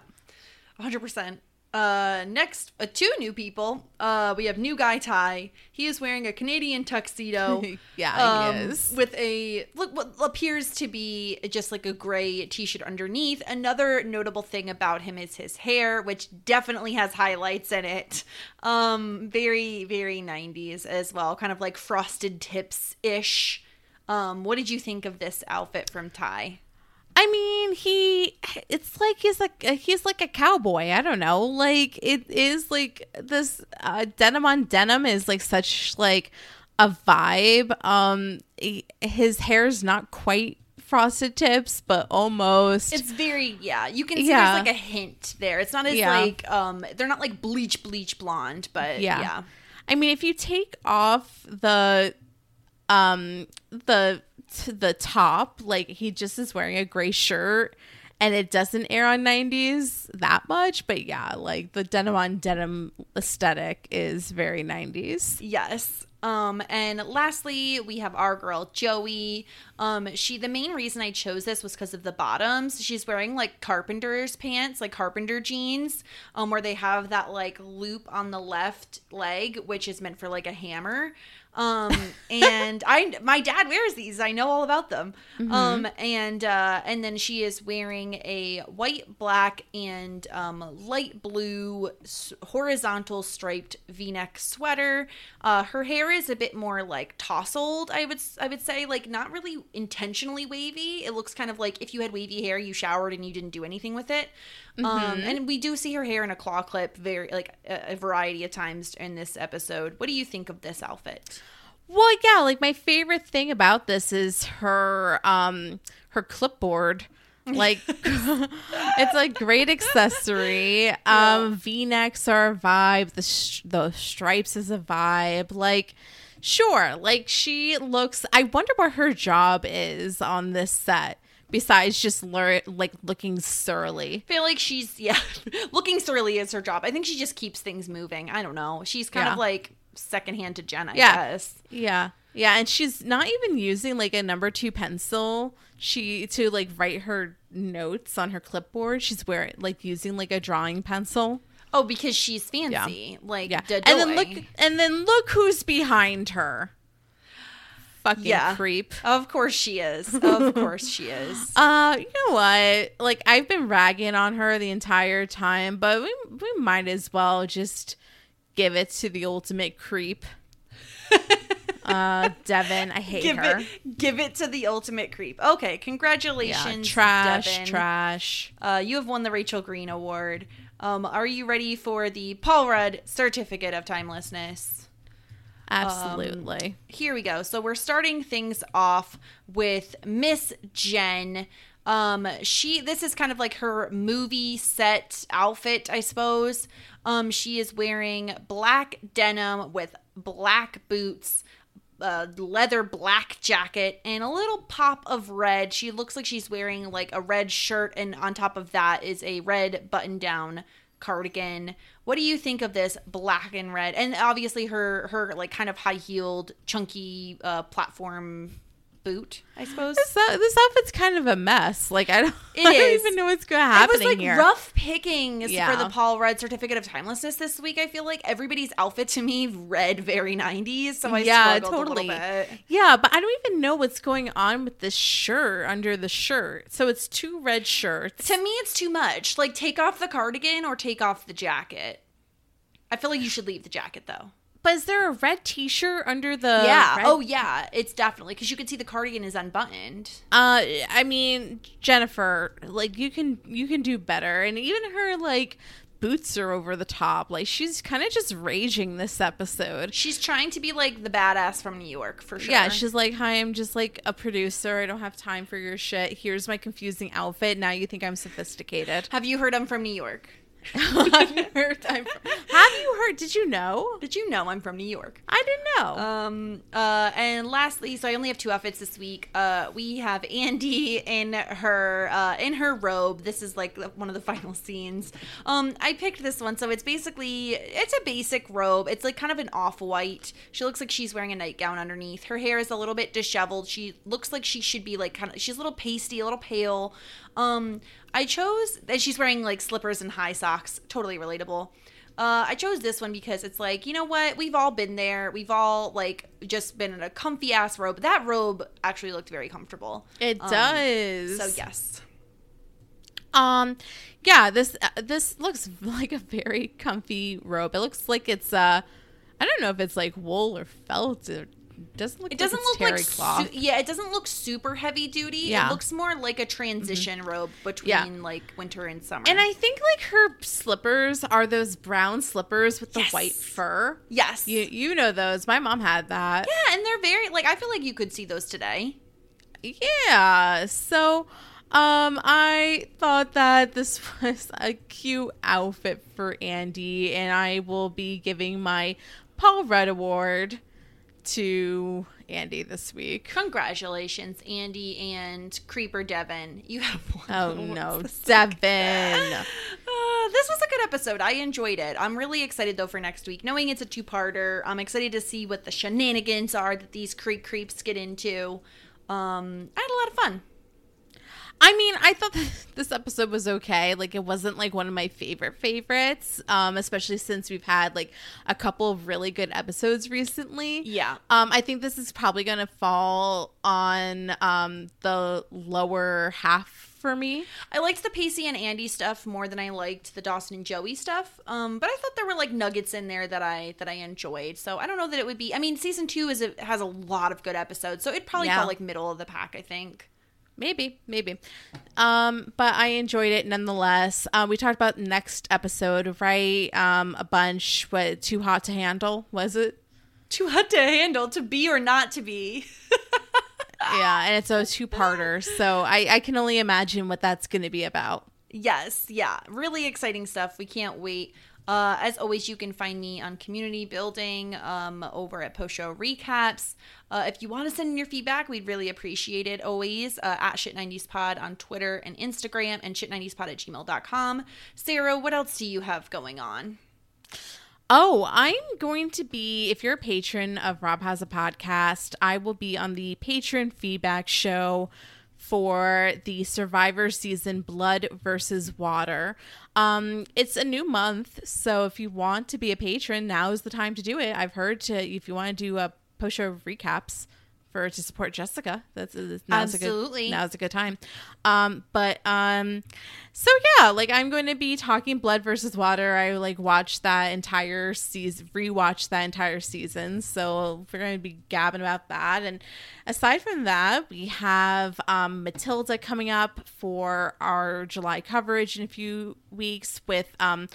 100%. Uh, next, uh, two new people. Uh, we have new guy Ty. He is wearing a Canadian tuxedo. Yeah, he um, is. With a look, what appears to be just like a gray t-shirt underneath. Another notable thing about him is his hair, which definitely has highlights in it. Um, very, very 90s as well, kind of like frosted tips ish. Um, what did you think of this outfit from Ty? I mean, he it's like he's like he's like a cowboy. I don't know. Like it is like this uh, denim on denim is like such like a vibe. Um his hair's not quite frosted tips, but almost. It's very yeah. You can see Yeah. there's like a hint there. It's not as Yeah. like um they're not like bleach bleach blonde, but yeah. yeah. I mean, if you take off the um the t- the top, like he just is wearing a gray shirt and it doesn't air on 90s that much, but yeah, like the denim on denim aesthetic is very 90s. Yes. Um, and lastly, we have our girl Joey. Um, she the main reason I chose this was because of the bottoms. She's wearing like carpenter's pants, like carpenter jeans, um, where they have that like loop on the left leg, which is meant for like a hammer. Um, and I my dad wears these. I know all about them. Um, and uh, and then she is wearing a white, black, and um, light blue s- horizontal striped V-neck sweater. Uh, her hair is a bit more like tousled. I would I would say like not really intentionally wavy. It looks kind of like if you had wavy hair, you showered and you didn't do anything with it. Um, and we do see her hair in a claw clip very like a, a variety of times in this episode. What do you think of this outfit? Well, yeah, like my favorite thing about this is her um her clipboard. Like it's a great accessory. Um V-necks are a vibe, the sh- the stripes is a vibe. Like sure, like she looks I wonder what her job is on this set besides just lear- like looking surly. I feel like she's yeah, looking surly is her job. I think she just keeps things moving. I don't know. She's kind Yeah. of like secondhand to Jen, I Yeah. guess. Yeah. Yeah, and she's not even using like a number 2 pencil. She to like write her notes on her clipboard. She's wearing like using like a drawing pencil. Oh, because she's fancy. Like Yeah. yeah. And then look and then look who's behind her. Fucking Yeah. creep. Of course she is. Of course she is. Uh, you know what? Like I've been ragging on her the entire time, but we we might as well just give it to the ultimate creep. uh, Devin, I hate give her. it give it to the ultimate creep. Okay, yeah, congratulations. trash, Devin. trash. Uh, you have won the Rachel Green Award. Um, are you ready for the Paul Rudd Certificate of Timelessness? Absolutely. here we go. So we're starting things off with Miss Jen. Um, she this is kind of like her movie set outfit, I suppose. Um, she is wearing black denim with black boots, leather black jacket, and a little pop of red. She looks like she's wearing like a red shirt, and on top of that is a red button down cardigan. What do you think of this black and red? And obviously her her like kind of high heeled, chunky uh, platform boot, I suppose. This, this outfit's kind of a mess. Like I don't, It I don't even know what's going to happen. It was like here. rough pickings Yeah. for the Paul Rudd Certificate of Timelessness this week. I feel like everybody's outfit to me read very 90s, so I yeah, totally. a little bit. Yeah, but I don't even know what's going on with this shirt under the shirt. So it's two red shirts. To me, it's too much. Like, take off the cardigan or take off the jacket. I feel like you should leave the jacket though. But is there a red T-shirt under the? yeah. red- Oh, yeah. It's definitely because you can see the cardigan is unbuttoned. Uh, I mean, Jennifer, like you can you can do better, and even her like boots are over the top. Like she's kind of just raging this episode. She's trying to be like the badass from New York for sure. Yeah, she's like, "Hi, I'm just like a producer. I don't have time for your shit. Here's my confusing outfit. Now you think I'm sophisticated." Have you heard I'm from New York? I'm hurt. I'm, have you heard? Did you know? Did you know I'm from New York? I didn't know. Um. Uh. And lastly, so I only have two outfits this week. Uh. We have Andie in her uh in her robe. This is like one of the final scenes. Um. I picked this one, so it's basically it's a basic robe. It's like kind of an off white. She looks like she's wearing a nightgown underneath. Her hair is a little bit disheveled. She looks like she should be like kind of. She's a little pasty, a little pale. Um. I chose and she's wearing like slippers and high socks. Totally relatable. Uh, I chose this one because it's like, you know what? We've all been there. We've all like just been in a comfy ass robe. That robe actually looked very comfortable. it Um, does. So yes. Um, yeah. This uh, this looks like a very comfy robe. It looks like it's uh, I don't know if it's like wool or felt. It doesn't look. It doesn't like look like cloth. su- yeah, it doesn't look super heavy duty. Yeah. It looks more like a transition robe between Yeah. like winter and summer. and I think like her slippers are those brown slippers with the Yes. white fur. yes. You you know those. My mom had that. yeah, and they're very like I feel like you could see those today. Yeah. So um I thought that this was a cute outfit for Andie and I will be giving my Paul Rudd award to Andie this week. Congratulations, Andie and Creeper Devin. You have won Oh no, Devin. Uh, this was a good episode. I enjoyed it. I'm really excited though for next week, knowing it's a two-parter. I'm excited to see what the shenanigans are that these creek creeps get into. Um, I had a lot of fun. I mean, I thought this episode was okay. Like it wasn't like one of my favorite favorites, um, especially since we've had like a couple of really good episodes recently. Yeah. Um, I think this is probably gonna fall on um the lower half for me. I liked the Pacey and Andie stuff more than I liked the Dawson and Joey stuff. Um, but I thought there were like nuggets in there that I that I enjoyed. So I don't know that it would be. I mean, season two is a, has a lot of good episodes, so it probably Yeah. felt like middle of the pack. I think. Maybe, maybe. Um, but I enjoyed it nonetheless. Uh, we talked about next episode, right? Um, a bunch. What? Too hot to handle? Was it? Too hot to handle, to be or not to be. yeah, and it's a two-parter, so I, I can only imagine what that's going to be about. Yes, yeah, really exciting stuff. We can't wait. Uh, as always, you can find me on community building um, over at Post Show Recaps. Uh, if you want to send in your feedback, we'd really appreciate it. Always uh, at Shit90spod on Twitter and Instagram and shit90spod at gmail.com. Sarah, what else do you have going on? Oh, I'm going to be, if you're a patron of Rob Has a Podcast, I will be on the patron feedback show for the Survivor season Blood versus Water. Um, it's a new month, so if you want to be a patron, now is the time to do it. I've heard to if you want to do a post show recaps for to support Jessica, that's now's Absolutely. a good now's a good time. Um, but um, so yeah, like I'm going to be talking Blood versus Water. I like watched that entire season, rewatched that entire season. So we're going to be gabbing about that. And aside from that, we have um, Matilda coming up for our July coverage in a few weeks with um.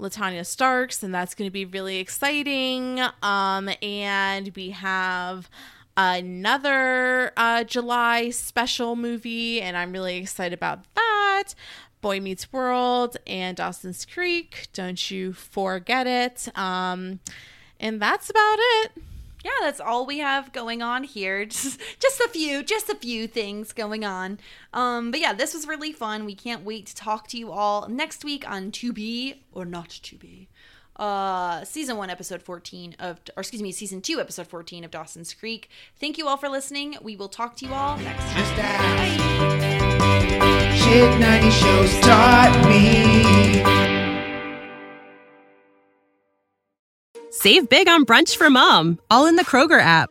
Latanya Starks, and that's going to be really exciting. Um, and we have another uh, July special movie, and I'm really excited about that. Boy Meets World and Dawson's Creek. Don't you forget it. Um, and that's about it. yeah, that's all we have going on here. Just, just a few, just a few things going on. Um, but yeah, this was really fun. We can't wait to talk to you all next week on To Be or Not To Be. Uh, season one, episode 14 of, or excuse me, season two, episode 14 of Dawson's Creek. Thank you all for listening. We will talk to you all next time. Just ask. Shit 90 shows taught me. Save big on brunch for mom, all in the Kroger app.